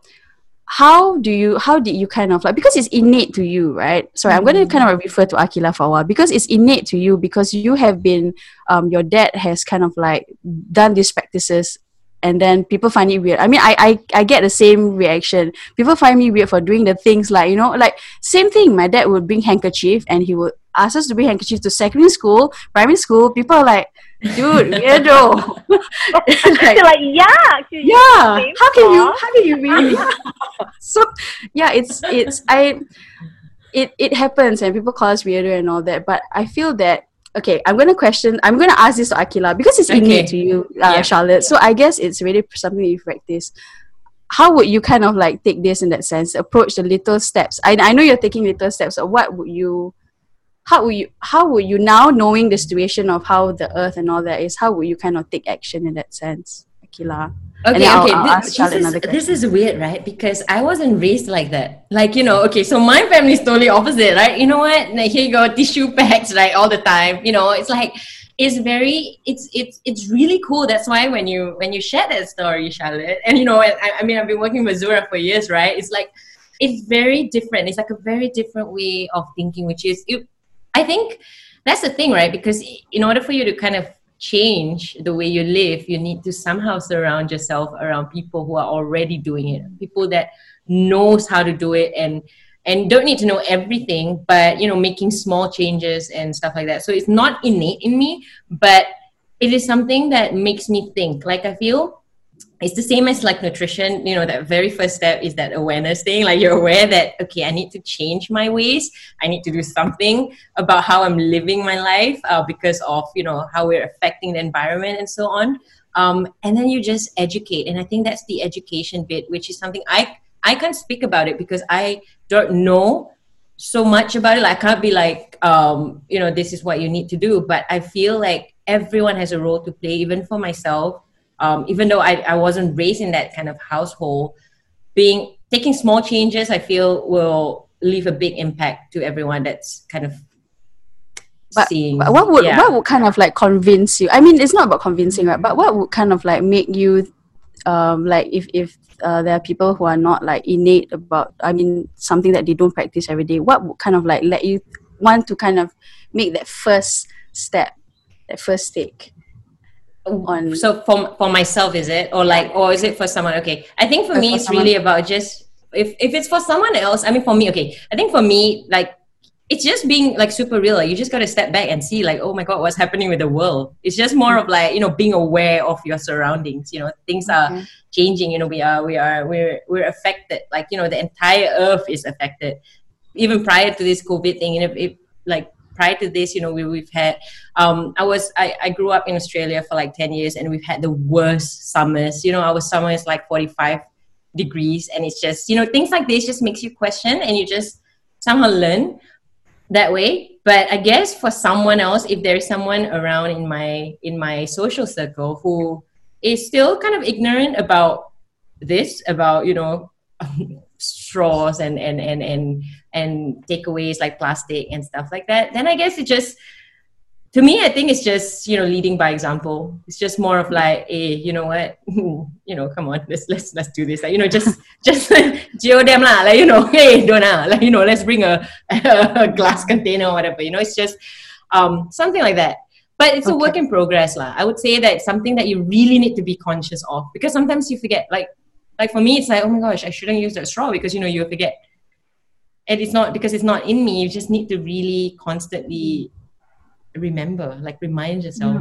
how do you how did you kind of like because it's innate to you right sorry mm-hmm. i'm going to kind of refer to akila for a while because it's innate to you because you have been um your dad has kind of like done these practices and then people find it weird. I mean I, I i get the same reaction. People find me weird for doing the things like you know like same thing. My dad would bring handkerchief and he would ask us to bring handkerchief to secondary school primary school. People are like dude weirdo. *laughs* *laughs* Like, like yeah yeah how can you how can you really *laughs* so yeah it's it's i it it happens and people call us weirdo and all that but i feel that okay i'm gonna question i'm gonna ask this to akila because it's okay. innate to you uh, yeah. charlotte. So i guess it's really something you practice how would you kind of like take this in that sense? Approach the little steps. I, I know you're taking little steps so what would you how would you how would you now knowing the situation of how the earth and all that is how would you kind of take action in that sense akila okay okay I'll, this, this, is, this is weird right? Because i wasn't raised like that. Like you know okay so my family is totally opposite right? You know what? Like, here you go tissue *laughs* packs right all the time. You know it's like it's very it's it's it's really cool. That's why when you when you share that story charlotte and you know I, I mean i've been working with zura for years right? It's like it's very different. It's like a very different way of thinking which is it, i think that's the thing right? Because in order for you to kind of change the way you live you need to somehow surround yourself around people who are already doing it people that knows how to do it and and don't need to know everything but you know making small changes and stuff like that. So it's not innate in me but it is something that makes me think. Like i feel it's the same as like nutrition you know that very first step is that awareness thing like you're aware that okay i need to change my ways i need to do something about how i'm living my life uh, because of you know how we're affecting the environment and so on um, and then you just educate and i think that's the education bit which is something i I can't speak about it because I don't know so much about it. Like, I can't be like, um, you know, this is what you need to do. But I feel like everyone has a role to play, even for myself. Um, even though I, I wasn't raised in that kind of household, being taking small changes, I feel will leave a big impact to everyone that's kind of but, seeing. But what would yeah. what would kind of like convince you? I mean, it's not about convincing, right? But what would kind of like make you, um, like if if uh, there are people who are not like innate about i mean something that they don't practice every day what would kind of like let you want to kind of make that first step that first take on so for, for myself is it or like or is it for someone okay i think for me for it's someone. really about just if, if it's for someone else i mean for me okay i think for me like it's just being like super real. Like, you just got to step back and see, like, oh my god, what's happening with the world? It's just more of like you know being aware of your surroundings. You know, things are changing. You know, we are we are we're we're affected. Like you know, the entire Earth is affected. Even prior to this COVID thing, you know, if, like prior to this, you know, we, we've had. Um, I was I, I grew up in Australia for like ten years, and we've had the worst summers. You know, our summer is like forty five degrees, and it's just you know things like this just makes you question, and you just somehow learn that way but i guess for someone else if there's someone around in my in my social circle who is still kind of ignorant about this about you know *laughs* straws and and and and and takeaways like plastic and stuff like that then i guess it just to me, I think it's just you know leading by example. It's just more of like, hey, you know what, *laughs* you know, come on, let's let's let's do this. Like, you know, just *laughs* just geo them lah. Like you know, *laughs* hey, don't like you know, let's bring a, a glass container or whatever. You know, it's just um, something like that. But it's okay. a work in progress lah. I would say that it's something that you really need to be conscious of because sometimes you forget. Like like for me, it's like, oh my gosh, I shouldn't use that straw because you know you forget. And it's not because it's not in me. You just need to really constantly remember like remind yourself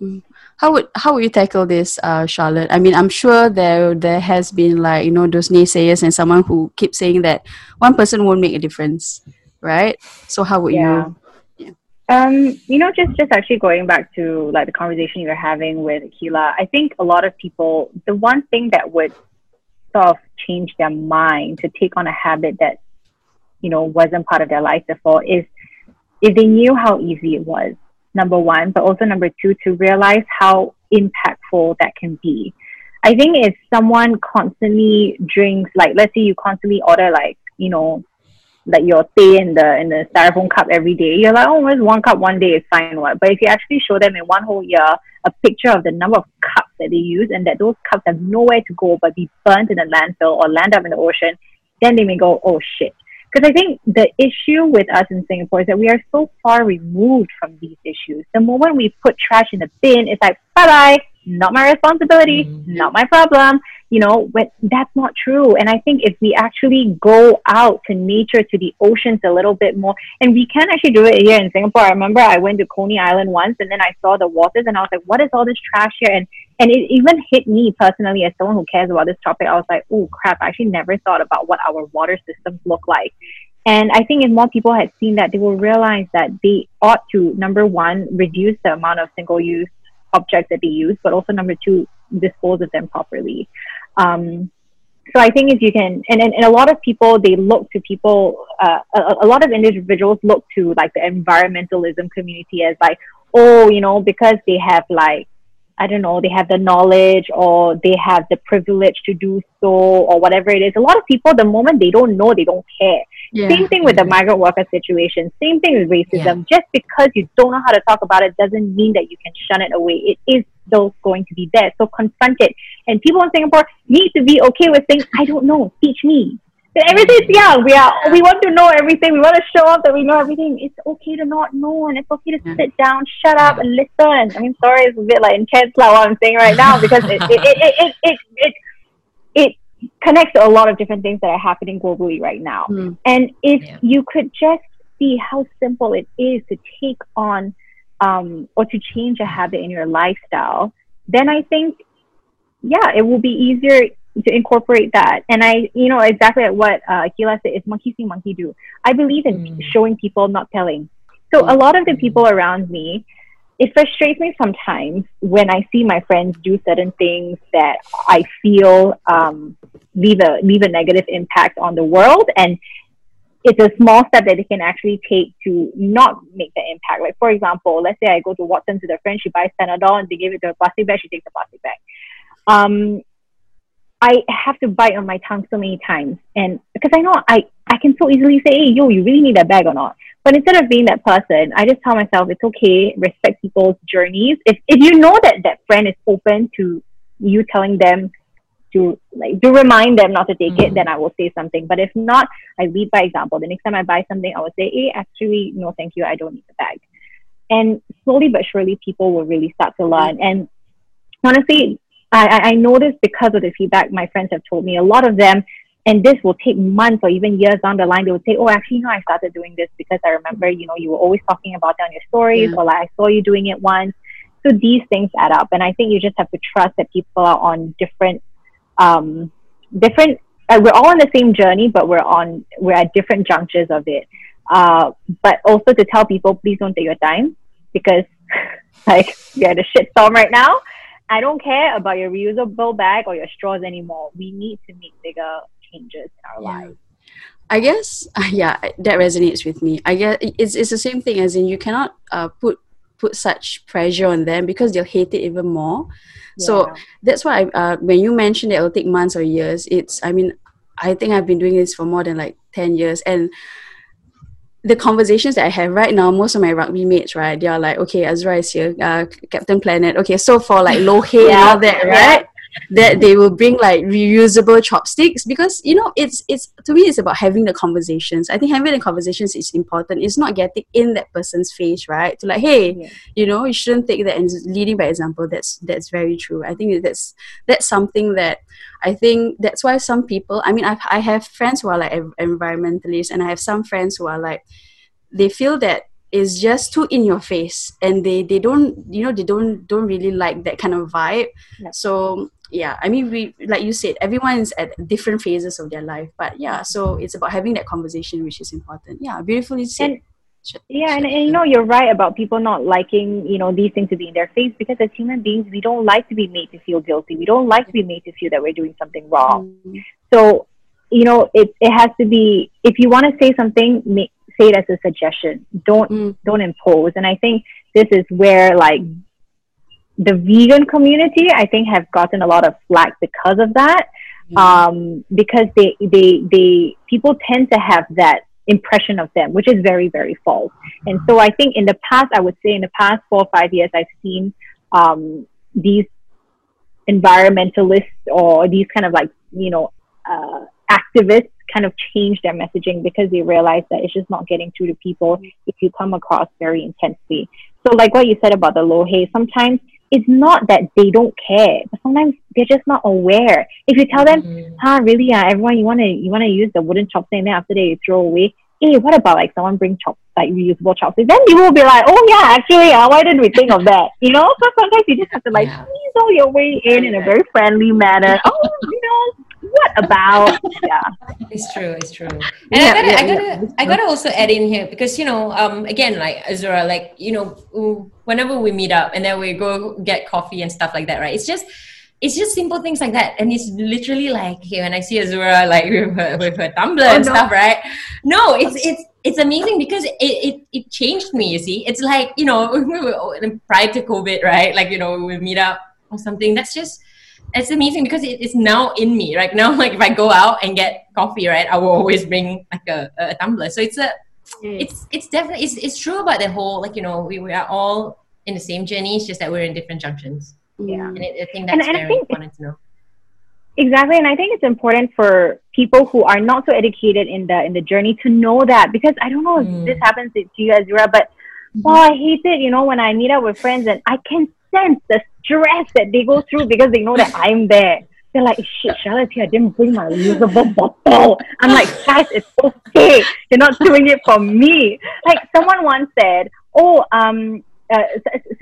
mm. how would how would you tackle this uh, charlotte i mean i'm sure there there has been like you know those naysayers and someone who keeps saying that one person won't make a difference right so how would yeah. you um, you know, just just actually going back to like the conversation you were having with Akila, I think a lot of people, the one thing that would sort of change their mind to take on a habit that, you know, wasn't part of their life before is if they knew how easy it was, number one, but also number two, to realize how impactful that can be. I think if someone constantly drinks, like let's say you constantly order like, you know, like your tea in the in the styrofoam cup every day, you're like, oh, it's one cup one day is fine, what? But if you actually show them in one whole year a picture of the number of cups that they use and that those cups have nowhere to go but be burnt in a landfill or land up in the ocean, then they may go, oh shit, because I think the issue with us in Singapore is that we are so far removed from these issues. The moment we put trash in the bin, it's like, bye bye, not my responsibility, mm-hmm. not my problem. You know, but that's not true. And I think if we actually go out to nature, to the oceans a little bit more, and we can actually do it here in Singapore. I remember I went to Coney Island once and then I saw the waters and I was like, what is all this trash here? And and it even hit me personally as someone who cares about this topic. I was like, oh crap, I actually never thought about what our water systems look like. And I think if more people had seen that, they will realize that they ought to, number one, reduce the amount of single use objects that they use, but also number two, dispose of them properly. Um, so I think if you can, and, and, and a lot of people, they look to people, uh, a, a lot of individuals look to like the environmentalism community as like, oh, you know, because they have like I don't know, they have the knowledge or they have the privilege to do so or whatever it is. A lot of people, the moment they don't know, they don't care. Yeah. Same thing with the mm-hmm. migrant worker situation. Same thing with racism. Yeah. Just because you don't know how to talk about it doesn't mean that you can shun it away. It is still going to be there. So confront it. And people in Singapore need to be okay with saying, I don't know, teach me. Everything's young. We are we want to know everything. We want to show off that we know everything. It's okay to not know and it's okay to yeah. sit down, shut up and listen. I mean sorry it's a bit like intense like what I'm saying right now because it it, it, it, it, it, it, it connects to a lot of different things that are happening globally right now. Mm. And if yeah. you could just see how simple it is to take on um, or to change a habit in your lifestyle, then I think, yeah, it will be easier to incorporate that. And I, you know, exactly what uh, Akila said is monkey see, monkey do. I believe in mm. showing people, not telling. So a lot of the people around me, it frustrates me sometimes when I see my friends do certain things that I feel um, leave a leave a negative impact on the world, and it's a small step that they can actually take to not make the impact. Like for example, let's say I go to Watson to the friend, she buys Panadol and they give it to a plastic bag, she takes a plastic bag. Um, I have to bite on my tongue so many times, and because I know I I can so easily say, hey, yo, you really need that bag or not? But instead of being that person, I just tell myself it's okay, respect people's journeys. If if you know that that friend is open to you telling them to like to remind them not to take mm-hmm. it, then I will say something. But if not, I lead by example. The next time I buy something, I will say, hey, actually, no, thank you, I don't need the bag. And slowly but surely, people will really start to learn. And honestly, I, I noticed because of the feedback my friends have told me, a lot of them and this will take months or even years down the line they will say oh actually no i started doing this because i remember you know you were always talking about it on your stories yeah. or like i saw you doing it once. So these things add up and i think you just have to trust that people are on different um different uh, we're all on the same journey but we're on we're at different junctures of it. Uh but also to tell people please don't take your time because *laughs* like we're at a shit storm right now I don't care about your reusable bag or your straws anymore. We need to make bigger changes in our yeah. lives. I guess *laughs* yeah, that resonates with me. I guess it's it's the same thing as in you cannot uh, put put such pressure on them because they'll hate it even more. Yeah. So that's why I, uh, when you mentioned that it'll take months or years, it's I mean I think I've been doing this for more than like ten years, and the conversations that I have right now, most of my rugby mates, right, they are like, okay, Azura is here, uh, Captain Planet. Okay, so for like lo hei yeah. and all that, right? That they will bring like reusable chopsticks because you know it's it's to me it's about having the conversations. I think having the conversations is important. It's not getting in that person's face right? To like hey yeah. you know you shouldn't take that and leading by example. That's that's very true. I think that's that's something that i think that's why some people i mean i i have friends who are like environmentalists and i have some friends who are like they feel that is just too in your face and they they don't you know they don't don't really like that kind of vibe. Yeah. so yeah i mean we like you said everyone's at different phases of their life but yeah so it's about having that conversation which is important. Yeah beautifully said. And, yeah and, and you know you're right about people not liking you know these things to be in their face because as human beings we don't like to be made to feel guilty. We don't like to be made to feel that we're doing something wrong. Mm. so you know it, it has to be if you want to say something make, say it as a suggestion. Don't mm. don't impose. And i think this is where like the vegan community, I think, have gotten a lot of flack because of that. Mm-hmm. Um, because they, they, they, people tend to have that impression of them, which is very, very false. And so I think in the past, I would say in the past four or five years, I've seen um, these environmentalists or these kind of like, you know, uh, activists kind of change their messaging because they realize that it's just not getting through to people if you come across very intensely. So, like what you said about the lo hei, sometimes it's not that they don't care, but sometimes they're just not aware. If you tell them, mm-hmm. "Huh, really? Uh, everyone, you wanna you wanna use the wooden chopstick, and then after they throw away." Hey, what about like someone bring chop like reusable chopsticks? Then you will be like, "Oh yeah, actually, uh, why didn't we think of that?" You know. So sometimes you just have to like yeah. all your way in in a very friendly manner. *laughs* oh, you know, what about yeah. It's true it's true. And yeah, i gotta yeah, i gotta yeah. i gotta also add in here because you know um again like azura like you know whenever we meet up and then we go get coffee and stuff like that right? It's just it's just simple things like that. And it's literally like hey, when i see azura like *laughs* with her, with her tumbler oh, and no. stuff right? No it's it's it's amazing because it, it it changed me you see? It's like you know *laughs* prior to covid right? Like you know we meet up or something. That's just it's amazing because it, it's now in me. Right now, like if I go out and get coffee, right, I will always bring like a, a tumbler. So it's a, mm. it's it's definitely it's, it's true about the whole like you know we, we are all in the same journey. It's just that we're in different junctions. Yeah, and it, I think that's and, and very think, important to know. Exactly, and I think it's important for people who are not so educated in the in the journey to know that because I don't know if mm. this happens to you, Azura, but oh, I hate it. You know, when I meet up with friends and I can sense the stress that they go through because they know that I'm there. They're like, shit, Charlotte's here. I didn't bring my reusable bottle. I'm like, guys, it's okay. You're not doing it for me. Like someone once said, oh, um, uh,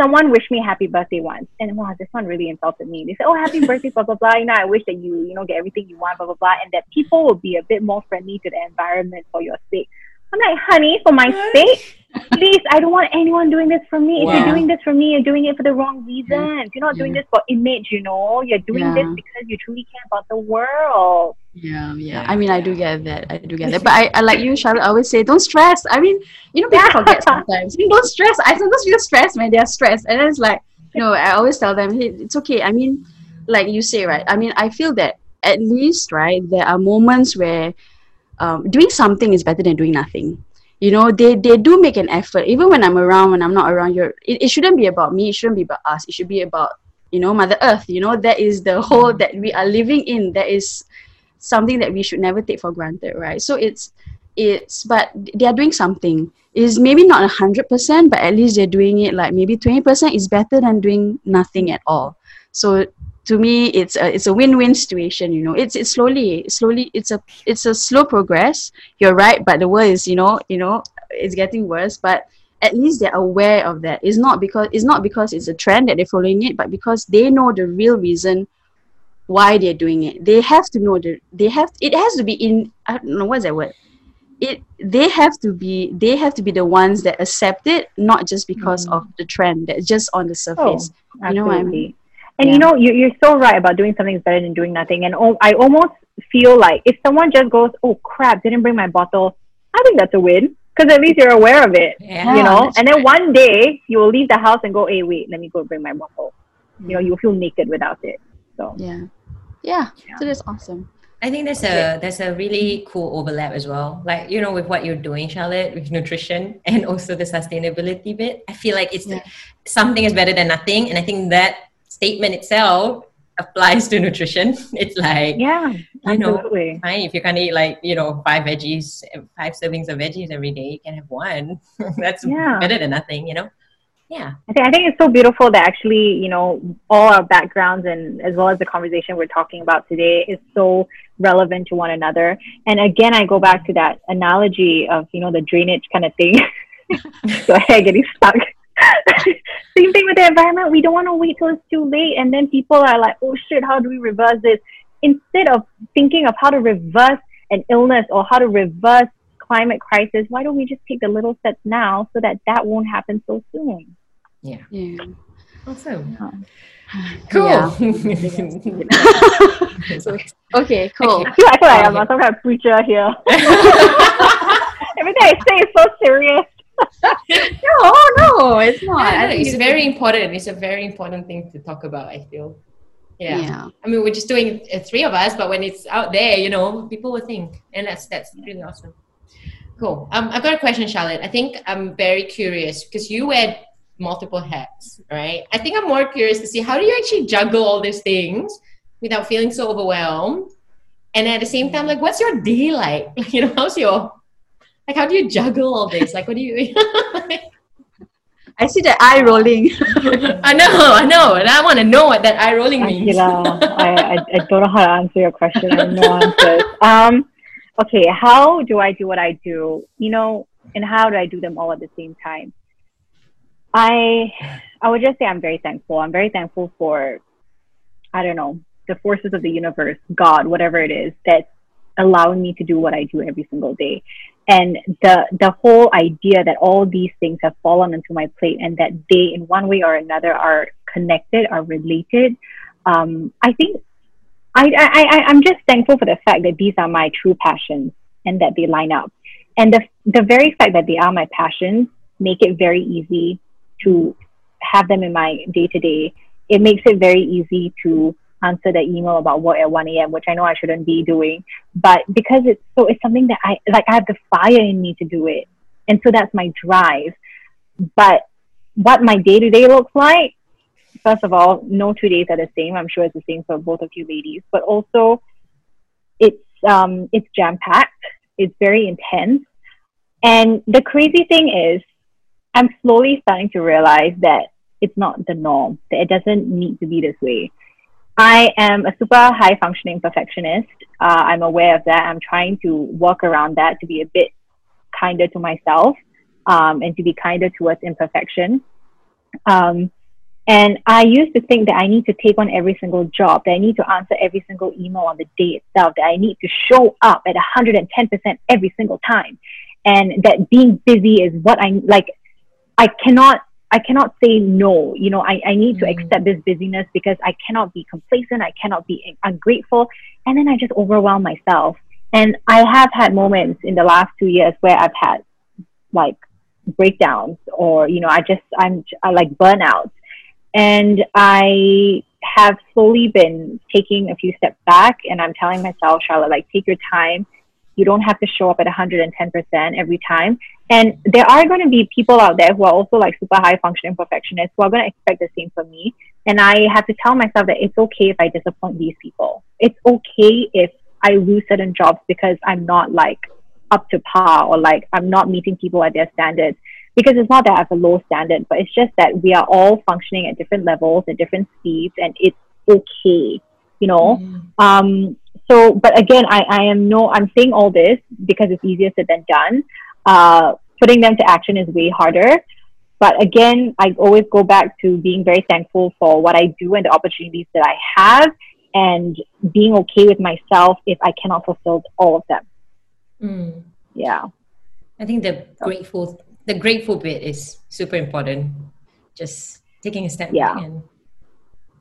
someone wished me happy birthday once, and wow, this one really insulted me. They said, "Oh, happy birthday, blah blah blah." You know, I wish that you, you know, get everything you want, blah blah blah, and that people will be a bit more friendly to the environment for your sake. I'm like, honey, for my sake, please, I don't want anyone doing this for me. Wow. If you're doing this for me, you're doing it for the wrong reasons. You're not doing this for image, you know. You're doing yeah. this because you truly care about the world. Yeah, yeah. I mean, I do get that. I do get that. But I, I like you, Charlotte. I always say, don't stress. I mean, you know, people forget *laughs* sometimes. You don't stress. I sometimes feel stressed when they're stressed, and it's like, you know, I always tell them, hey, it's okay. I mean, like you say, right? I mean, I feel that at least, right, there are moments where um, doing something is better than doing nothing you know they they do make an effort. Even when i'm around when i'm not around you're it, it shouldn't be about me. It shouldn't be about us. It should be about you know mother earth. You know that is the whole that we are living in. That is something that we should never take for granted right? So it's it's but they are doing something. Is maybe not a hundred percent but at least they're doing it like maybe 20% is better than doing nothing at all. So to me it's a it's a win-win situation you know. It's it's slowly slowly it's a it's a slow progress. You're right but the world is you know you know it's getting worse. But at least they're aware of that. It's not because it's not because it's a trend that they're following it but because they know the real reason why they're doing it. They have to know that they have it has to be in i don't know what's that word? It they have to be they have to be the ones that accept it not just because mm. of the trend that's just on the surface. Oh, you know what i mean and yeah. you know, you, you're so right about doing something is better than doing nothing. And oh, I almost feel like if someone just goes, "Oh crap, didn't bring my bottle," I think that's a win because at least you're aware of it. Yeah, you know, and then one day you will leave the house and go, "Hey, wait, let me go bring my bottle." Mm. You know, you'll feel naked without it. So yeah, yeah, yeah. so that's awesome. I think there's a there's a really cool overlap as well. Like you know, with what you're doing, Charlotte, with nutrition and also the sustainability bit. I feel like it's yeah. the, something is better than nothing, and I think that statement itself applies to nutrition. *laughs* It's like, yeah, you know, fine, if you can eat like, you know, five veggies, five servings of veggies every day, you can have one. *laughs* That's yeah. better than nothing, you know? Yeah. I think, I think it's so beautiful that actually, you know, all our backgrounds and as well as the conversation we're talking about today is so relevant to one another. And again, I go back to that analogy of, you know, the drainage kind of thing. *laughs* so hair getting stuck Same thing with the environment. We don't want to wait till it's too late. And then people are like, oh shit, how do we reverse this? Instead of thinking of how to reverse an illness or how to reverse climate crisis, why don't we just take the little steps now so that that won't happen so soon? Yeah. Yeah. Awesome. Yeah. *sighs* Cool. Yeah. *laughs* *laughs* okay, cool. I feel, I feel like I'm some kind of preacher here. *laughs* Everything I say is so serious. No, no, it's not. It's, it's very important. It's a very important thing to talk about. I feel. Yeah. yeah. I mean, we're just doing uh, three of us, but when it's out there, you know, people will think, and that's that's really awesome. Cool. Um, I've got a question, Charlotte. I think I'm very curious because you wear multiple hats, right? I think I'm more curious to see how do you actually juggle all these things without feeling so overwhelmed, and at the same time, like, what's your day like? *laughs* you know, how's your like, how do you juggle all this? Like, what do you? *laughs* I see the eye rolling. I know, I know, and I want to know what that eye rolling means. Akila, I, I, I don't know how to answer your question. I have no answers. Um, okay, how do I do what I do? You know, and how do I do them all at the same time? I I would just say I'm very thankful. I'm very thankful for I don't know the forces of the universe, God, whatever it is, that's allowing me to do what I do every single day and the the whole idea that all these things have fallen onto my plate and that they in one way or another are connected are related um, i think I, I, I i'm just thankful for the fact that these are my true passions and that they line up. And the the very fact that they are my passions make it very easy to have them in my day to day it makes it very easy to answer the email about work at 1 a.m., which I know I shouldn't be doing. But because it's so, it's something that I like, I have the fire in me to do it. And so that's my drive. But what my day to day looks like, first of all, no two days are the same. I'm sure it's the same for both of you ladies. But also, it's um, it's jam packed. It's very intense. And the crazy thing is, I'm slowly starting to realize that it's not the norm. That it doesn't need to be this way. I am a super high functioning perfectionist. Uh, I'm aware of that. I'm trying to work around that to be a bit kinder to myself um, and to be kinder towards imperfection. Um, and I used to think that I need to take on every single job, that I need to answer every single email on the day itself, that I need to show up at 110% every single time. And that being busy is what I like. I cannot, I cannot say no. You know, I, I need to mm. accept this busyness because I cannot be complacent. I cannot be ungrateful. And then I just overwhelm myself. And I have had moments in the last two years where I've had like breakdowns or, you know, I just, I'm I like burnout and I have slowly been taking a few steps back and I'm telling myself, Charlotte, like, take your time. You don't have to show up at 110% every time. And there are going to be people out there who are also like super high functioning perfectionists who are going to expect the same from me. And I have to tell myself that it's okay if I disappoint these people. It's okay if I lose certain jobs because I'm not like up to par or like I'm not meeting people at their standards because it's not that I have a low standard, but it's just that we are all functioning at different levels, at different speeds, and it's okay, you know. Mm. Um, so, but again, I, I am no, I'm saying all this because it's easier said than done. Uh, putting them to action is way harder. But again, I always go back to being very thankful for what I do and the opportunities that I have, and being okay with myself if I cannot fulfill all of them. Mm. Yeah. I think the grateful the grateful bit is super important. Just taking a step yeah. back and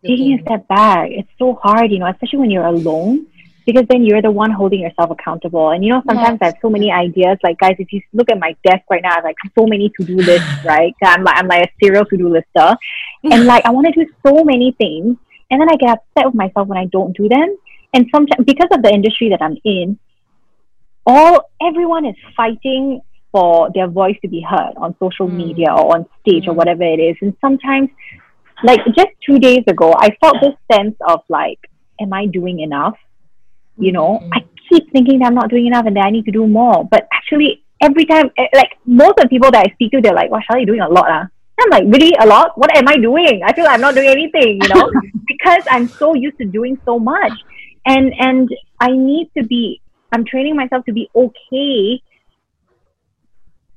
taking a step back. It's so hard, you know, especially when you're alone. Because then you're the one holding yourself accountable. And you know, sometimes yes. I have so many ideas. Like guys, if you look at my desk right now, I have like so many to-do lists, *laughs* right? I'm like I'm like a serial to-do lister. And *laughs* like I want to do so many things. And then I get upset with myself when I don't do them. And sometimes because of the industry that I'm in, all everyone is fighting for their voice to be heard on social mm. media or on stage mm. or whatever it is. And sometimes, like just two days ago, I felt this sense of like, am I doing enough? You know, mm. I keep thinking that I'm not doing enough and that I need to do more. But actually, every time, eh, like most of the people that I speak to, they're like, wow, Charlie, you're doing a lot. Huh? I'm like, really a lot? What am I doing? I feel like I'm not doing anything, you know, *laughs* because I'm so used to doing so much. And and I need to be I'm training myself to be okay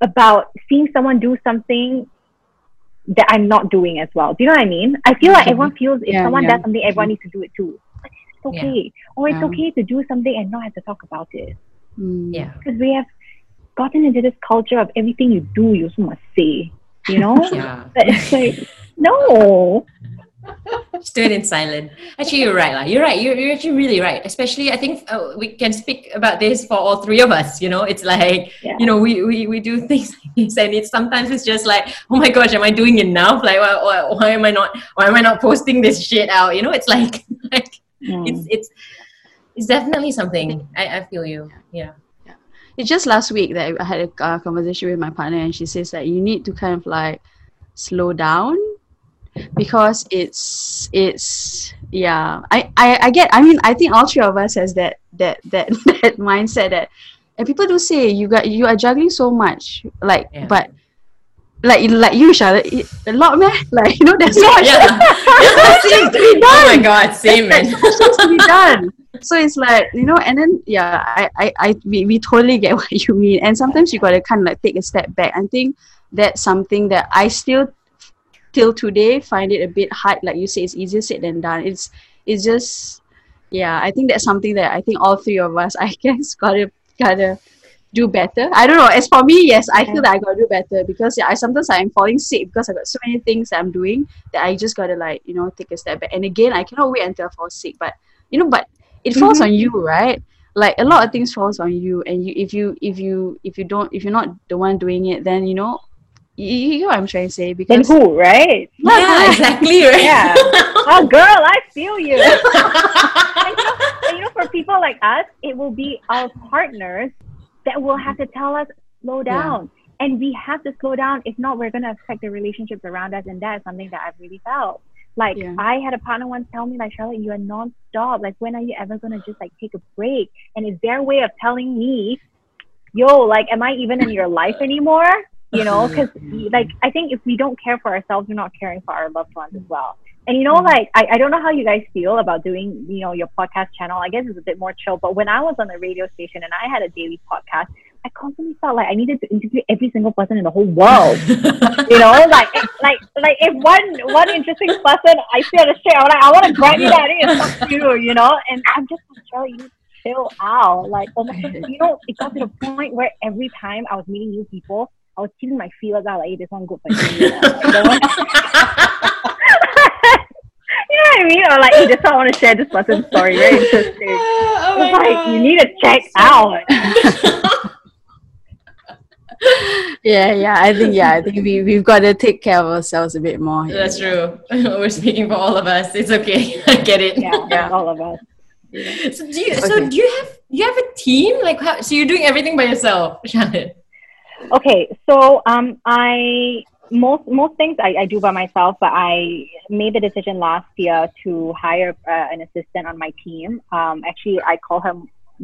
about seeing someone do something that I'm not doing as well. Do you know what I mean? I feel like everyone feels if yeah, someone yeah. does something, everyone needs to do it too. It's okay. Yeah. Or it's okay to do something and not have to talk about it. Mm. Yeah. Because we have gotten into this culture of everything you do, you also must say. You know? *laughs* yeah. But it's like, no. *laughs* Just do it in silence. Actually, you're right. Like, you're right. You're, you're actually really right. Especially, I think uh, we can speak about this for all three of us. You know, it's like, yeah. you know, we, we, we do *laughs* things like this and it's sometimes it's just like, oh my gosh, am I doing enough? Like, why, why, why am I not, why am I not posting this shit out? You know, it's like, like mm. it's, it's, it's definitely something. I, I feel you. Yeah. It's just last week that I had a uh, conversation with my partner and she says that you need to kind of like slow down because it's it's yeah I, I i get i mean i think all three of us has that that that *laughs* that mindset that and people do say you got you are juggling so much like yeah. but like like you Charlotte a lot man *laughs* like you know there's *laughs* so much. Yeah. *laughs* to be done oh my god same man. to be done. So it's like you know and then yeah I, I i we, we totally get what you mean. And sometimes you gotta kind of like take a step back. I think that's something that i still till today find it a bit hard. Like you say it's easier said than done. It's it's just yeah i think that's something that i think all three of us i guess gotta gotta do better i don't know as for me yes i feel that i gotta do better because yeah, i sometimes i'm falling sick because i got so many things i'm doing that i just gotta like you know take a step back and again i cannot wait until i fall sick but you know but it falls mm-hmm. on you right like a lot of things falls on you and you if you if you if you don't if you're not the one doing it then you know you, you know what I'm trying to say Then because who, right? Yeah, exactly. Right? Yeah. *laughs* oh, girl, I feel you. *laughs* and, you know, and you know, for people like us, it will be our partners that will have mm-hmm. to tell us slow Yeah. down. And we have to slow down. If not, we're going to affect the relationships around us. And that is something that I've really felt. Like, Yeah. I had a partner once tell me, like, Charlotte, you are non-stop. Like, when are you ever going to just, like, take a break? And it's their way of telling me, yo, like, am I even in your life anymore? You know, mm-hmm. because, like, I think if we don't care for ourselves, we're not caring for our loved ones as well. And you know, mm-hmm. like I, I don't know how you guys feel about doing, you know, your podcast channel. I guess it's a bit more chill. But when I was on the radio station and I had a daily podcast, I constantly felt like I needed to interview every single person in the whole world. *laughs* you know, like like like if one one interesting person I see on the street, I'm like, I want to grab you that and talk to you, you know. And I'm just like, you need to chill out. Like, oh my, you know, it got to the point where every time I was meeting new people, I was keeping my feelers out, like, hey, this one good for you. Like, that one- you know what I mean? Or like, hey, just one I want to share this person's story. Very interesting. *laughs* oh my It's like God. you need to check out. *laughs* yeah, yeah. I think yeah, I think we we've got to take care of ourselves a bit more. here. That's true. *laughs* We're speaking for all of us. It's okay. I get it. Yeah, all of us. So do you? So do you have? You have a team? Like how? So you're doing everything by yourself, Shannon? Okay, so um, I most most things I, I do by myself, but I made the decision last year to hire uh, an assistant on my team. Um, actually, I call her.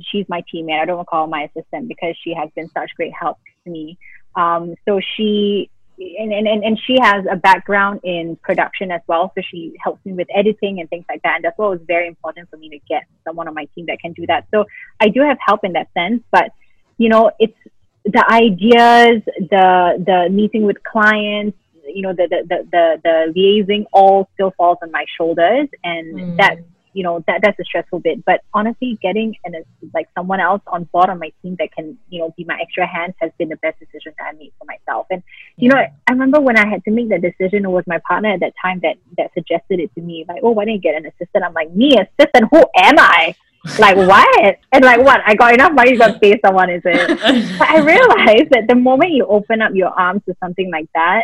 She's my teammate. I don't call her my assistant because she has been such great help to me. Um, so she and, and, and and she has a background in production as well. So she helps me with editing and things like that. And that's what was very important for me to get someone on my team that can do that. So I do have help in that sense, but you know, it's the ideas, the the meeting with clients, you know, the the the the, the liaising all still falls on my shoulders, and Mm. that you know that that's a stressful bit. But honestly, getting an like someone else on board on my team that can you know be my extra hand has been the best decision that I made for myself. And you know, I remember when I had to make that decision, it was my partner at that time that that suggested it to me, like, oh, why don't you get an assistant? I'm like, me assistant? Who am I? Like what? And like what? I got enough money to go pay someone, is it? *laughs* But I realized that the moment you open up your arms to something like that,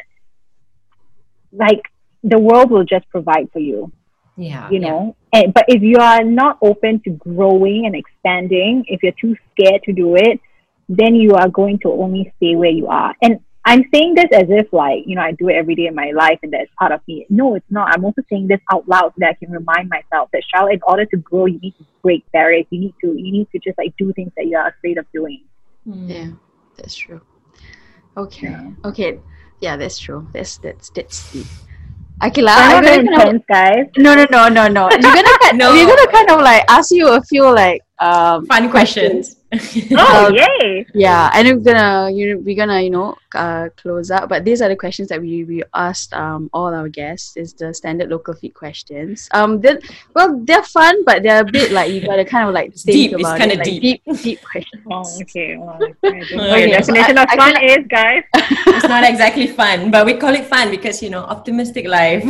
like the world will just provide for you, yeah. you know. And but if you are not open to growing and expanding, if you're too scared to do it, then you are going to only stay where you are. And I'm saying this as if like, you know, I do it every day in my life and that's part of me. No, it's not. I'm also saying this out loud so that I can remind myself that Charlotte, in order to grow, you need to break barriers. You need to you need to just like do things that you're afraid of doing. Yeah. Mm. Yeah, that's true. Okay, okay, yeah, that's true. That's that's that's deep. Akila, I'm I'm gonna kind of, guys. no, no, no, no, no. You're gonna *laughs* No. we're gonna kind of like ask you a few like um Fun questions. *laughs* Oh, Um, yay! yeah, and we're gonna you know, we're gonna you know uh close up. But these are the questions that we we asked um all our guests. Is the standard local feed questions. Um, then well they're fun, but they're a bit like you gotta kind of like think deep, it's kinda it, like deep. deep deep questions. *laughs* Oh, okay. Well, I *laughs* don't Okay, what so the definition I- of I fun feel is, guys. it's not exactly fun, but we call it fun because you know optimistic life.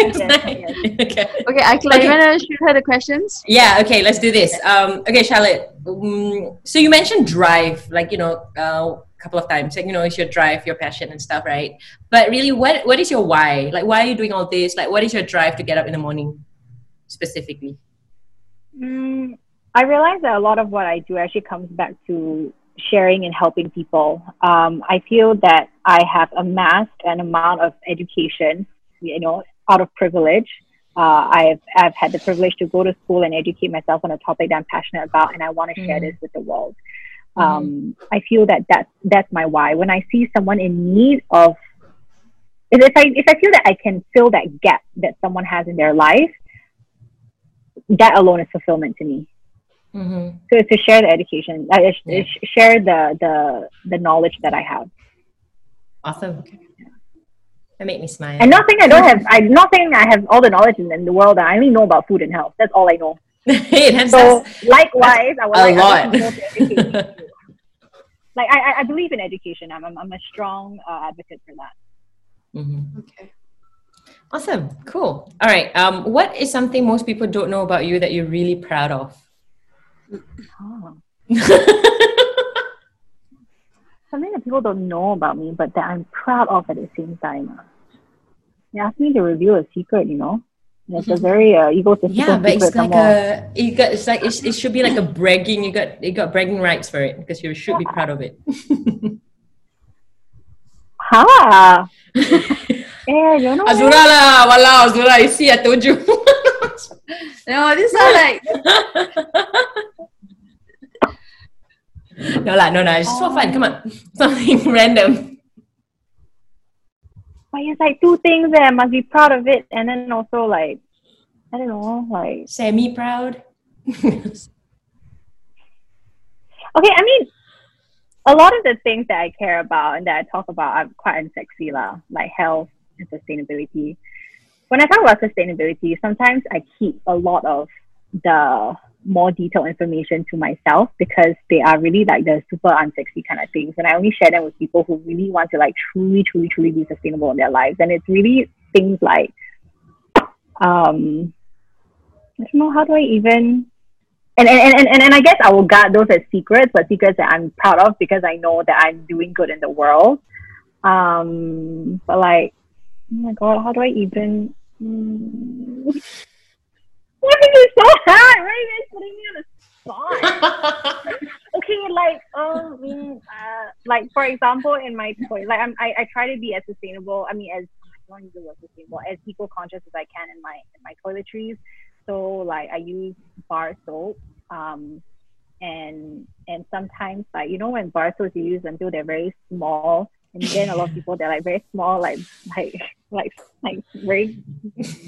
It's Yes, like- yes. okay. Okay, Akila, Okay. you wanna shoot her the questions? Yeah. Okay. Let's do this. Um. Okay, Charlotte. Um, so you mentioned drive, like you know, uh, a couple of times. Like you know, it's your drive, your passion, and stuff, right? But really, what what is your why? Like, why are you doing all this? Like, what is your drive to get up in the morning, specifically? Mm, I realize that a lot of what I do actually comes back to sharing and helping people. Um, I feel that I have amassed an amount of education, you know, out of privilege. Uh, I've, I've had the privilege to go to school and educate myself on a topic that I'm passionate about, and I want to share Mhm. this with the world. Um, I feel that that's, that's my why. When I see someone in need of, if I, if I feel that I can fill that gap that someone has in their life, that alone is fulfillment to me. Mm-hmm. So it's to share the education, uh, Yeah. share the, the the knowledge that I have. Awesome. That made me smile. And not saying I don't have, I'm not saying I have all the knowledge in, in the world. I only know about food and health. That's all I know. *laughs* hey, So likewise, I would a like lot. other people to *laughs* educate me. Like I, I- I believe in education. I'm, I'm, I'm a strong uh, advocate for that. Mhm. Okay. Awesome. Cool. All right. Um, what is something most people don't know about you that you're really proud of? Oh. *laughs* something that people don't know about me, but that I'm proud of at the same time. They asked me to reveal a secret, you know. And it's a very uh, egotistical Yeah, but it's like some more. a you got it's like it, it should be like a bragging. You got you got bragging rights for it because you should be proud of it. Ha! *laughs* eh, you know Azura lah, walao Azura. You see, I told you. *laughs* No, this are like *laughs* no lah, no lah. It's just for fun. Come on, something random. But it's like two things that I must be proud of it, and then also like, I don't know, like Semi proud. *laughs* okay. I mean, a lot of the things that I care about and that I talk about are quite unsexy lah, like health and sustainability. When I talk about sustainability, sometimes I keep a lot of the more detailed information to myself because they are really like the super unsexy kind of things. And I only share them with people who really want to like truly, truly, truly be sustainable in their lives. And it's really things like um I don't know how do I even and and, and, and, and I guess I will guard those as secrets, but secrets that I'm proud of because I know that I'm doing good in the world. Um, but like, oh my god, how do I even? Why is so are you guys putting me on the spot? *laughs* okay, like um, uh, like for example, in my toy, like I'm, I, I try to be as sustainable. I mean, as I don't use the word sustainable, as eco conscious as I can in my in my toiletries. So like I use bar soap, um, and and sometimes like you know when bar soaps you use until they're very small, and then a lot of *laughs* people they're like very small, like like like like very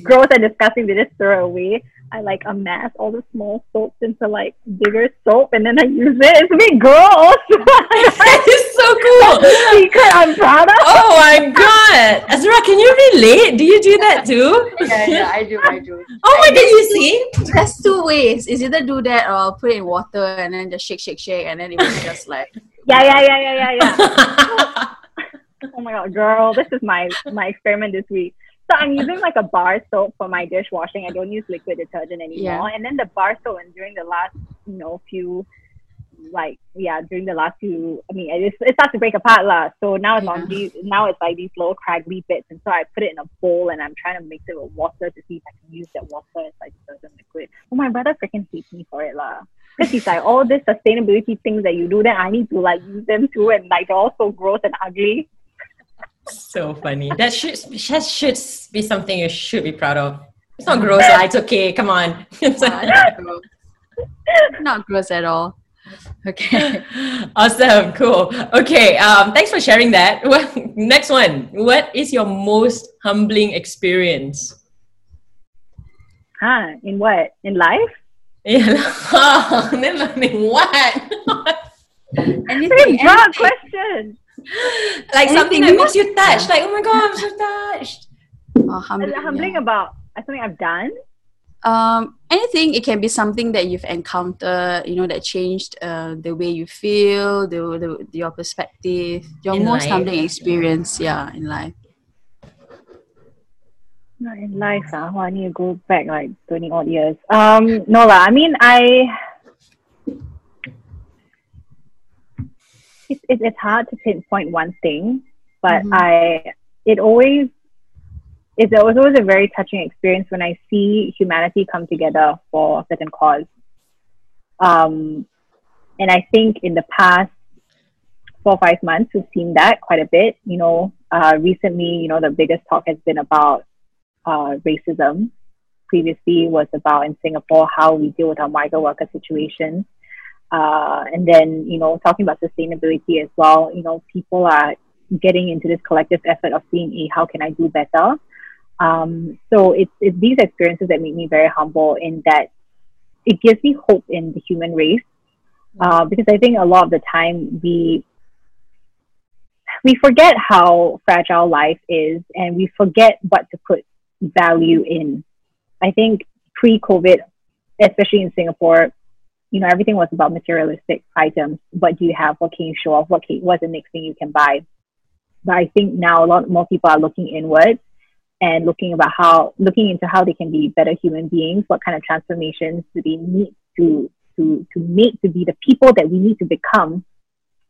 gross and disgusting. They just throw it away. I like amass all the small soaps into like bigger soap, and then I use it. It's a bit gross. that is so cool. Secret I'm proud of. Oh my god, Azura, can you relate? Do you do that too? yeah, yeah, I do, I do. *laughs* Oh my god, you see? There's two ways. It's either do that or put it in water and then just shake, shake, shake, and then it will just like *laughs* Yeah, yeah, yeah, yeah, yeah, yeah. *laughs* Oh my god, girl, this is my my experiment this week. So I'm using like a bar soap for my dishwashing. I don't use liquid detergent anymore. And then the bar soap, and during the last, you know, few, like yeah, during the last few, I mean, it, it starts to break apart lah. So now it's Yeah. on these, now it's like these little craggly bits, and so I put it in a bowl, and I'm trying to mix it with water to see if I can use that water as like detergent liquid. Oh, my brother freaking hates me for it lah. Because he's like, all these sustainability things that you do, then I need to like use them too, and like they're all so gross and ugly. So funny. That should that should be something you should be proud of. It's not gross, lah. *laughs* It's okay. Come on. It's not *laughs* gross. not gross at all. Okay. *laughs* awesome. Cool. Okay. Um, thanks for sharing that. Well, next one. What is your most humbling experience? Huh? In what? In life? Yeah. Oh, then learning what? Anything, Very broad question. *laughs* like something that makes you touched. Like, oh my god, I'm so *laughs* touched. Oh, humbling, Humbling yeah. about something I've done. um anything it can be something that you've encountered you know that changed uh, the way you feel the, the your perspective your In most life. humbling experience yeah in life Not in life, ah. Well, I need to go back like twenty odd years. Um, no lah. I mean, I. It's it, it's hard to pinpoint one thing, but Mhm. I it always it's it was always a very touching experience when I see humanity come together for a certain cause. Um, and I think in the past four or five months, we've seen that quite a bit. You know, uh, recently, you know, the biggest talk has been about uh, racism. Previously, was about in Singapore how we deal with our migrant worker situation. Uh, and then, you know, talking about sustainability as well. You know, people are getting into this collective effort of seeing, hey, how can I do better? Um, so it's, it's these experiences that make me very humble in that it gives me hope in the human race. Uh, because I think a lot of the time we we forget how fragile life is and we forget what to put value in. I think pre-COVID, especially in Singapore, you know, everything was about materialistic items. What do you have? What can you show off? What can, what's the next thing you can buy? But I think now a lot more people are looking inwards and looking about how looking into how they can be better human beings. What kind of transformations do they need to to to make to be the people that we need to become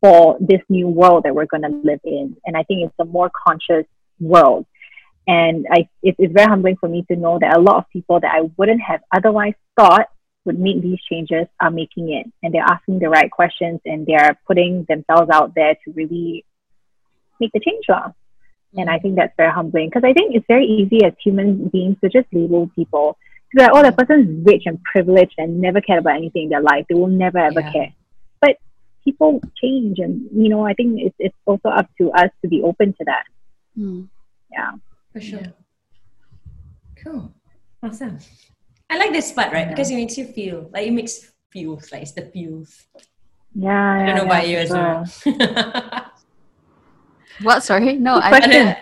for this new world that we're going to live in. And I think it's a more conscious world. And I, it, it's very humbling for me to know that a lot of people that I wouldn't have otherwise thought would make these changes are making it. And they're asking the right questions and they're putting themselves out there to really make the change. Lah. And I think that's very humbling because I think it's very easy as human beings to just label people to be like, oh, that person's rich and privileged and never cared about anything in their life. They will never ever yeah. care. But people change, and you know, I think it's it's also up to us to be open to that. Mm. Yeah, for sure. Yeah. Cool, awesome. I like this part, right? Yeah. Because it makes you feel like it makes feels like it's the feels. Yeah, I don't know yeah, about you as well. what? Sorry, no, I. I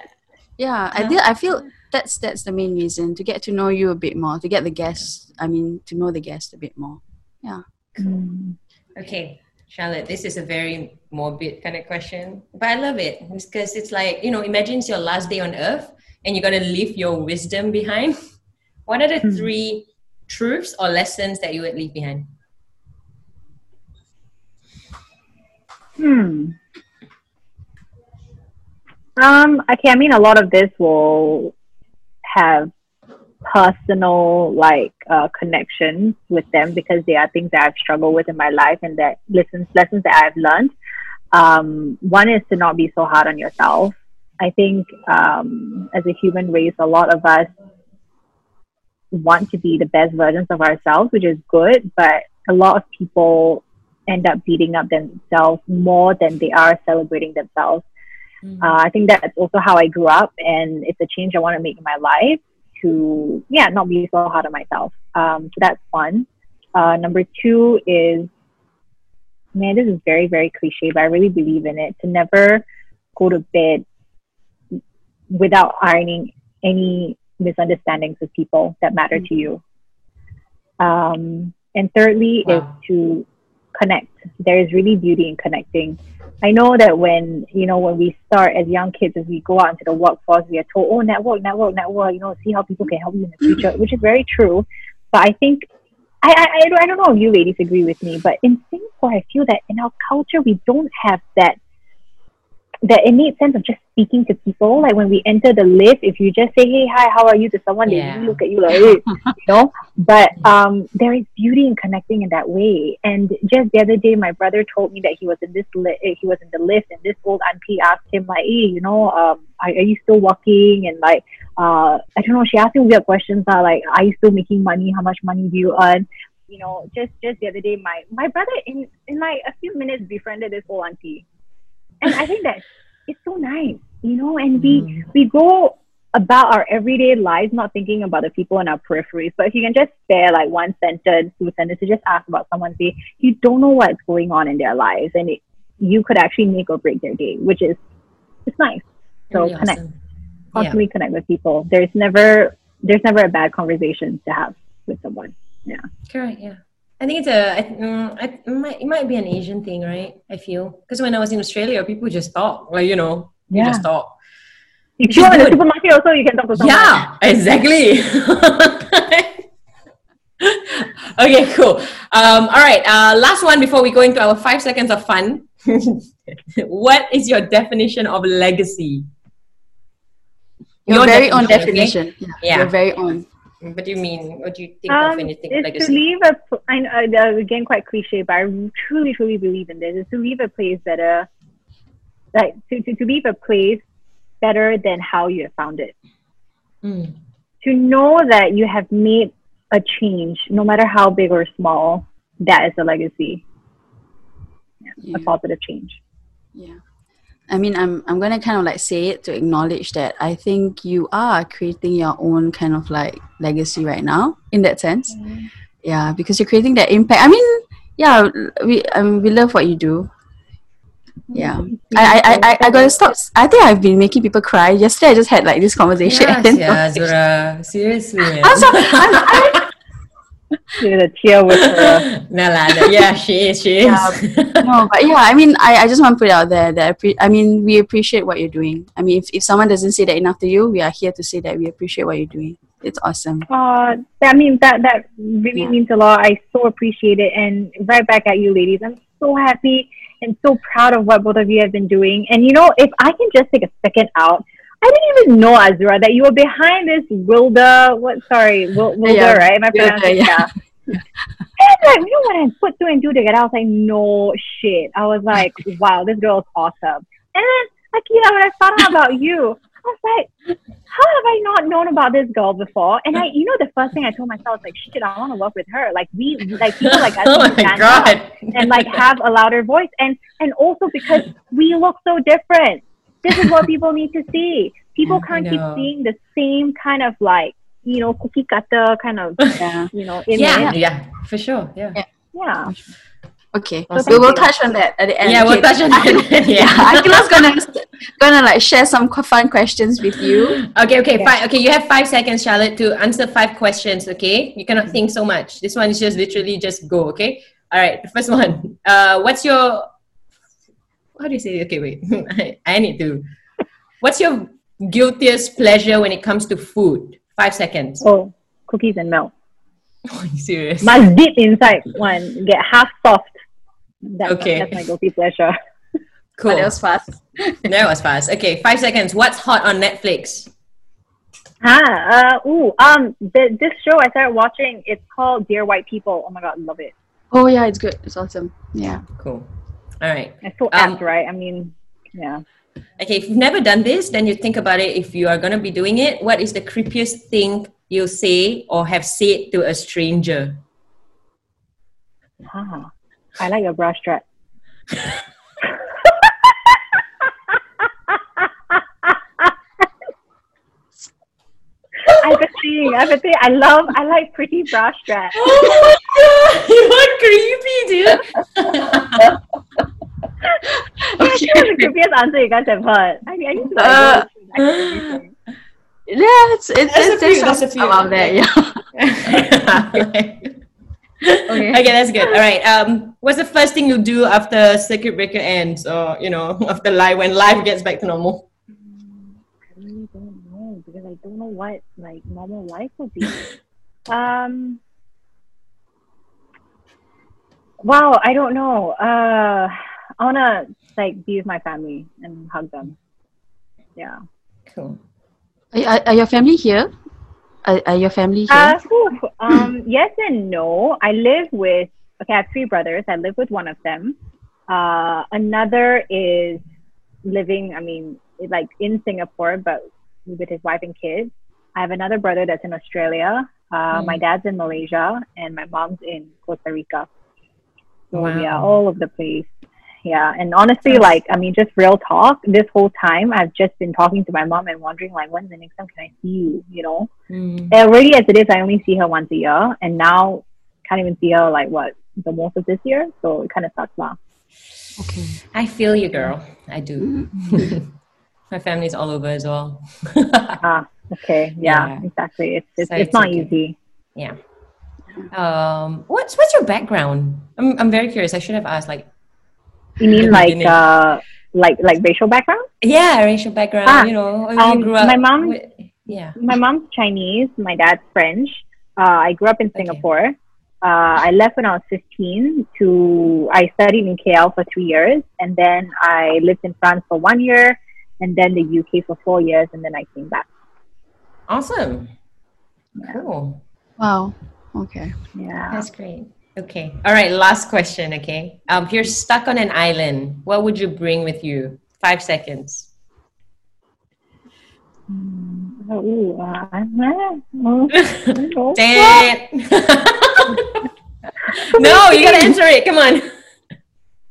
yeah, I did. I feel that's that's the main reason to get to know you a bit more, to get the guests. I mean, to know the guest a bit more. Yeah. Mm. Okay, Charlotte, this is a very morbid kind of question, but I love it because it's like you know, imagine it's your last day on Earth and you're gonna leave your wisdom behind. What are the mm. three truths or lessons that you would leave behind? Hmm. Um, okay, I mean, a lot of this will have personal like uh, connections with them because they are things that I've struggled with in my life and that lessons lessons that I've learned. Um, one is to not be so hard on yourself. I think um, as a human race, a lot of us want to be the best versions of ourselves, which is good, but a lot of people end up beating up themselves more than they are celebrating themselves. Mm-hmm. Uh, I think that's also how I grew up, and it's a change I want to make in my life to, yeah, not be so hard on myself. Um, so that's one. Uh, number two is, man, this is very, very cliche, but I really believe in it to never go to bed without ironing any misunderstandings with people that matter mm-hmm. to you. Um, and thirdly wow. is to connect. There is really beauty in connecting. I know that when you know when we start as young kids, as we go out into the workforce, we are told, "Oh, network, network, network." You know, see how people can help you in the future, which is very true. But I think I, I, I don't know if you ladies agree with me, but in Singapore, I feel that in our culture, we don't have that that innate sense of just speaking to people. Like when we enter the lift, if you just say, "Hey, hi, how are you?" to someone, yeah. they look at you like, hey, you know. But um, there is beauty in connecting in that way. And just the other day, my brother told me that he was in this li- eh, he was in the lift, and this old auntie asked him like, "Hey, you know, um, are, are you still walking?" And like, uh, I don't know. She asked him weird questions. Uh, like, are you still making money? How much money do you earn? You know, just just the other day, my my brother in in like a few minutes befriended this old auntie and I think that it's so nice, you know, and we mm. we go about our everyday lives not thinking about the people in our peripheries. But if you can just spare like one sentence, two sentences, to just ask about someone's day, you don't know what's going on in their lives, and it, you could actually make or break their day, which is it's nice. So really connect, awesome. constantly yeah. connect with people. There's never there's never a bad conversation to have with someone. Yeah. Correct. Yeah. I think it's a. I, um, I, it, might, it might be an Asian thing, right? I feel because when I was in Australia, people just talk, like you know, yeah. just talk. If you're in the supermarket, also you can talk to someone. Yeah, exactly. *laughs* okay, cool. Um, all right, uh, last one before we go into our five seconds of fun. *laughs* what is your definition of legacy? Your, your very own definition. Okay? Yeah, yeah. Your very own. What do you mean? What do you think um, of when you think it's legacy? to leave a. I know again quite cliche, but I truly, truly believe in this. Is to leave a place better, like to, to, to leave a place better than how you have found it. Mm. To know that you have made a change, no matter how big or small, that is a legacy. Yeah, yeah. A positive change. Yeah. I mean, I'm I'm gonna kind of like say it to acknowledge that I think you are creating your own kind of like legacy right now in that sense. Mm. Yeah, because you're creating that impact. I mean, yeah, we I mean we love what you do. Yeah, mm-hmm. I, I, I, I gotta stop. I think I've been making people cry. Yesterday, I just had like this conversation. Yes, yeah, *laughs* Zura. Seriously. I'm sorry. I'm, I'm, a tear with her. *laughs* no, no, yeah, she is. She is. Yeah, no, but yeah, I mean, I, I just want to put it out there that I, pre- I mean, we appreciate what you're doing. I mean, if, if someone doesn't say that enough to you, we are here to say that we appreciate what you're doing. It's awesome. Uh, that means that that really yeah. means a lot. I so appreciate it, and right back at you, ladies. I'm so happy and so proud of what both of you have been doing. And you know, if I can just take a second out, I didn't even know Azura that you were behind this Wilder. What? Sorry, Wil- Wilder, Yeah. right? Am I pronouncing yeah. yeah. And like, you know, when I put two and two together, I was like, no shit. I was like, *laughs* wow, this girl is awesome. And then, Akila, when I found out about you, I was like, how have I not known about this girl before? And I, you know, the first thing I told myself was like, shit, I want to work with her. Like we, like people like us, *laughs* oh my stand god. up and like have a louder voice, and and also because we look so different. This is what people need to see. People *laughs* can't keep seeing the same kind of like, you know, cookie cutter kind of, Yeah. you know, image. Yeah, yeah, for sure. Yeah. Yeah. yeah. Okay. So we will touch on that at the end. Yeah, we'll okay. touch on that. *laughs* *laughs* yeah, yeah. Akila's gonna gonna like share some fun questions with you. Okay, okay, Yeah. fine. Okay, you have five seconds, Charlotte, to answer five questions. Okay, you cannot think so much. This one is just literally just go. Okay. All right. The first one. Uh, what's your? How do you say? it? Okay, wait. I, *laughs* I need to. What's your guiltiest pleasure when it comes to food? Five seconds. Oh, cookies and milk. *laughs* Are you serious? Must dip inside one, get half soft. That's, Okay. that's my guilty pleasure. *laughs* cool. But it was fast. that was fast. Okay, five seconds. What's hot on Netflix? Ah, uh, ooh, um, th- this show I started watching, it's called Dear White People. Oh my god, love it. Oh yeah, it's good. It's awesome. Yeah. Cool. All right. It's so Um, apt, right? I mean, yeah. Okay, if you've never done this, then you think about it. If you are going to be doing it, what is the creepiest thing you'll say or have said to a stranger? Ah, I like your bra strap. I've been seeing, I've been seeing, I love, I like pretty bra straps. Oh my god, *laughs* you are creepy, dude. *laughs* That's the creepiest answer you guys have heard. I, I need to like, Uh, go through. Yeah, it's it's There's a it's there's few, there's a some few. out there. Yeah. okay. *laughs* Okay. okay, that's good. All right. Um, what's the first thing you do after circuit breaker ends, or you know, *laughs* after life when life gets back to normal? I really don't know because I don't know what like normal life would be. *laughs* um. Wow, I don't know. Uh, I wanna like be with my family and hug them. Yeah. Cool. Are, are, are your family here? Are, are your family here? Uh, whew, um, *clears throat* yes and no. I live with, okay, I have three brothers. I live with one of them. Uh, another is living, I mean, like in Singapore, but with his wife and kids. I have another brother that's in Australia. Uh, Mm. My dad's in Malaysia, and my mom's in Costa Rica. So, Wow. yeah, all over the place. Yeah, and honestly, Yes. like, I mean, just real talk, this whole time, I've just been talking to my mom and wondering, like, when's the next time can I see you, you know? Mm. already as it is, I only see her once a year, and now can't even see her like what the most of this year. So it kind of sucks, lah. okay. I feel you, girl. I do. Mm-hmm. *laughs* *laughs* My family's all over as well. Ah, okay, yeah, Yeah. exactly. It's it's, So it's it's not okay. easy. yeah. Um, what's what's your background? I'm I'm very curious. I should have asked. Like, You mean *laughs* like uh like like racial background? yeah, racial background. Ah, you know, or um, you grew up. my mom- with- yeah. My mom's Chinese, my dad's French. Uh, I grew up in Okay. Singapore. Uh, I left when I was 15 to, I studied in KL for three years, and then I lived in France for one year, and then the UK for four years, and then I came back. Awesome. Yeah. Cool. Wow. Okay. Yeah. That's great. Okay. All right. Last question. Okay. Um, if you're stuck on an island, what would you bring with you? Five seconds. Oh, uh, I'm not, I don't know. Dang it. *laughs* no, you gotta answer it. Come on.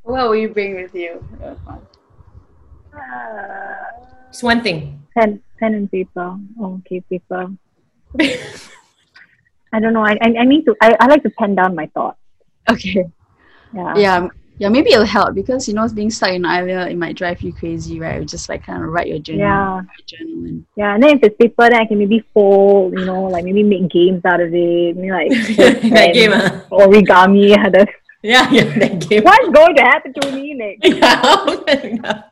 What will you bring with you? Uh, Just one thing. pen, pen and paper. Okay, paper. *laughs* I don't know. I, I, I need to. I, I like to pen down my thoughts. Okay. Yeah. Yeah. Yeah, maybe it'll help because you know being stuck in an island it might drive you crazy, right? Just like kind of write your journal, Yeah. journal and Yeah. And then if it's paper, then I can maybe fold. You know, like maybe make games out of it. Maybe like *laughs* that game, huh? origami. *laughs* Yeah, Yeah, yeah, that game. What's going to happen to me next? *laughs* Yeah. Oh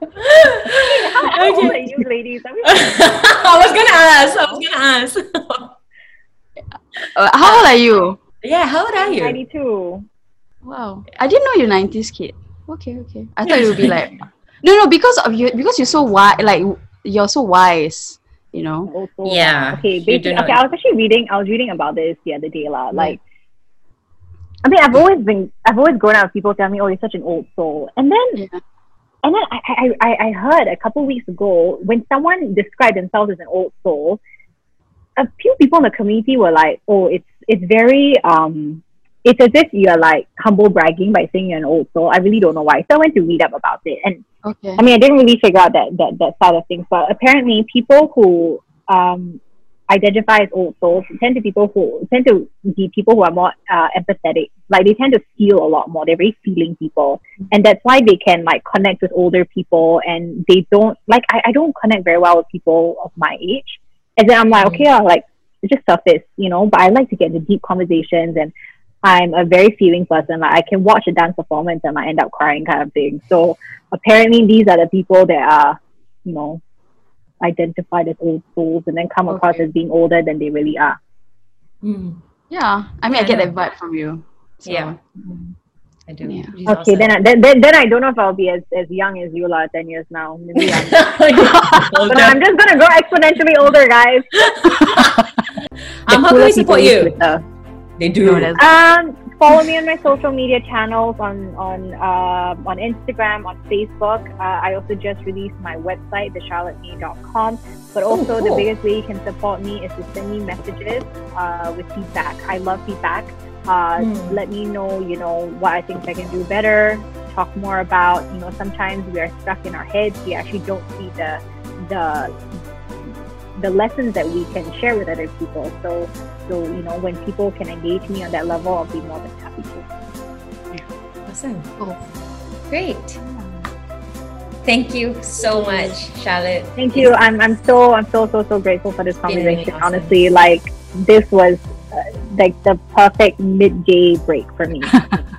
How old are you, ladies? I mean, *laughs* I was gonna ask. I was gonna ask. uh, how old are you? yeah, how old are you? 92. Wow. I didn't know you're 90s kid. Okay, okay. I thought it would be *laughs* like No, no, because of you because you're so wise like you're so wise, you know. Also, Yeah, Okay, basically, not- okay. I was actually reading. I was reading about this the other day, lah. Like, I mean, I've always been. I've always grown up with people tell me, "Oh, you're such an old soul," and then, Yeah. And then I, I, I, heard a couple weeks ago when someone described themselves as an old soul, a few people in the community were like, "Oh, it's it's very um." It's as if you're like humble bragging by saying you're an old soul. I really don't know why. So I went to read up about it, and Okay. I mean, I didn't really figure out that, that, that side of things, but apparently people who um, identify as old souls tend to people who tend to be people who are more uh, empathetic. Like they tend to feel a lot more. They're very feeling people, and that's why they can like connect with older people. And they don't like I, I don't connect very well with people of my age. And then I'm like, okay, uh, like it's just surface, you know. But I like to get into deep conversations and. I'm a very feeling person. Like I can watch a dance performance and I end up crying, kind of thing. So apparently, these are the people that are, you know, identified as old souls and then come across as being older than they really are. Mm, Yeah. I mean I get I that vibe from you. So, Yeah. I do. Yeah. Okay, awesome. then, I, then then then I don't know if I'll be as, as young as you are ten years now. Maybe I'm, *laughs* but I'm just gonna grow exponentially older, guys. um, how can we support you? Twitter. They do. No, that's- Um, follow me on my social media channels on on uh, on Instagram, on Facebook. Uh, I also just released my website, thecharlottemei.com. But also, the cool. biggest way you can support me is to send me messages uh, with feedback. I love feedback. Uh, Mm. Let me know, you know, what I think I can do better. Talk more about, you know, sometimes we are stuck in our heads. We actually don't see the the the lessons that we can share with other people. So, so you know, when people can engage me on that level, I'll be more than happy to. Yeah. Awesome. Cool. Great. Thank you so much, Charlotte. Thank you. I'm I'm so I'm so so so grateful for this been really conversation. awesome. Honestly, like this was uh, like the perfect midday break for me. *laughs*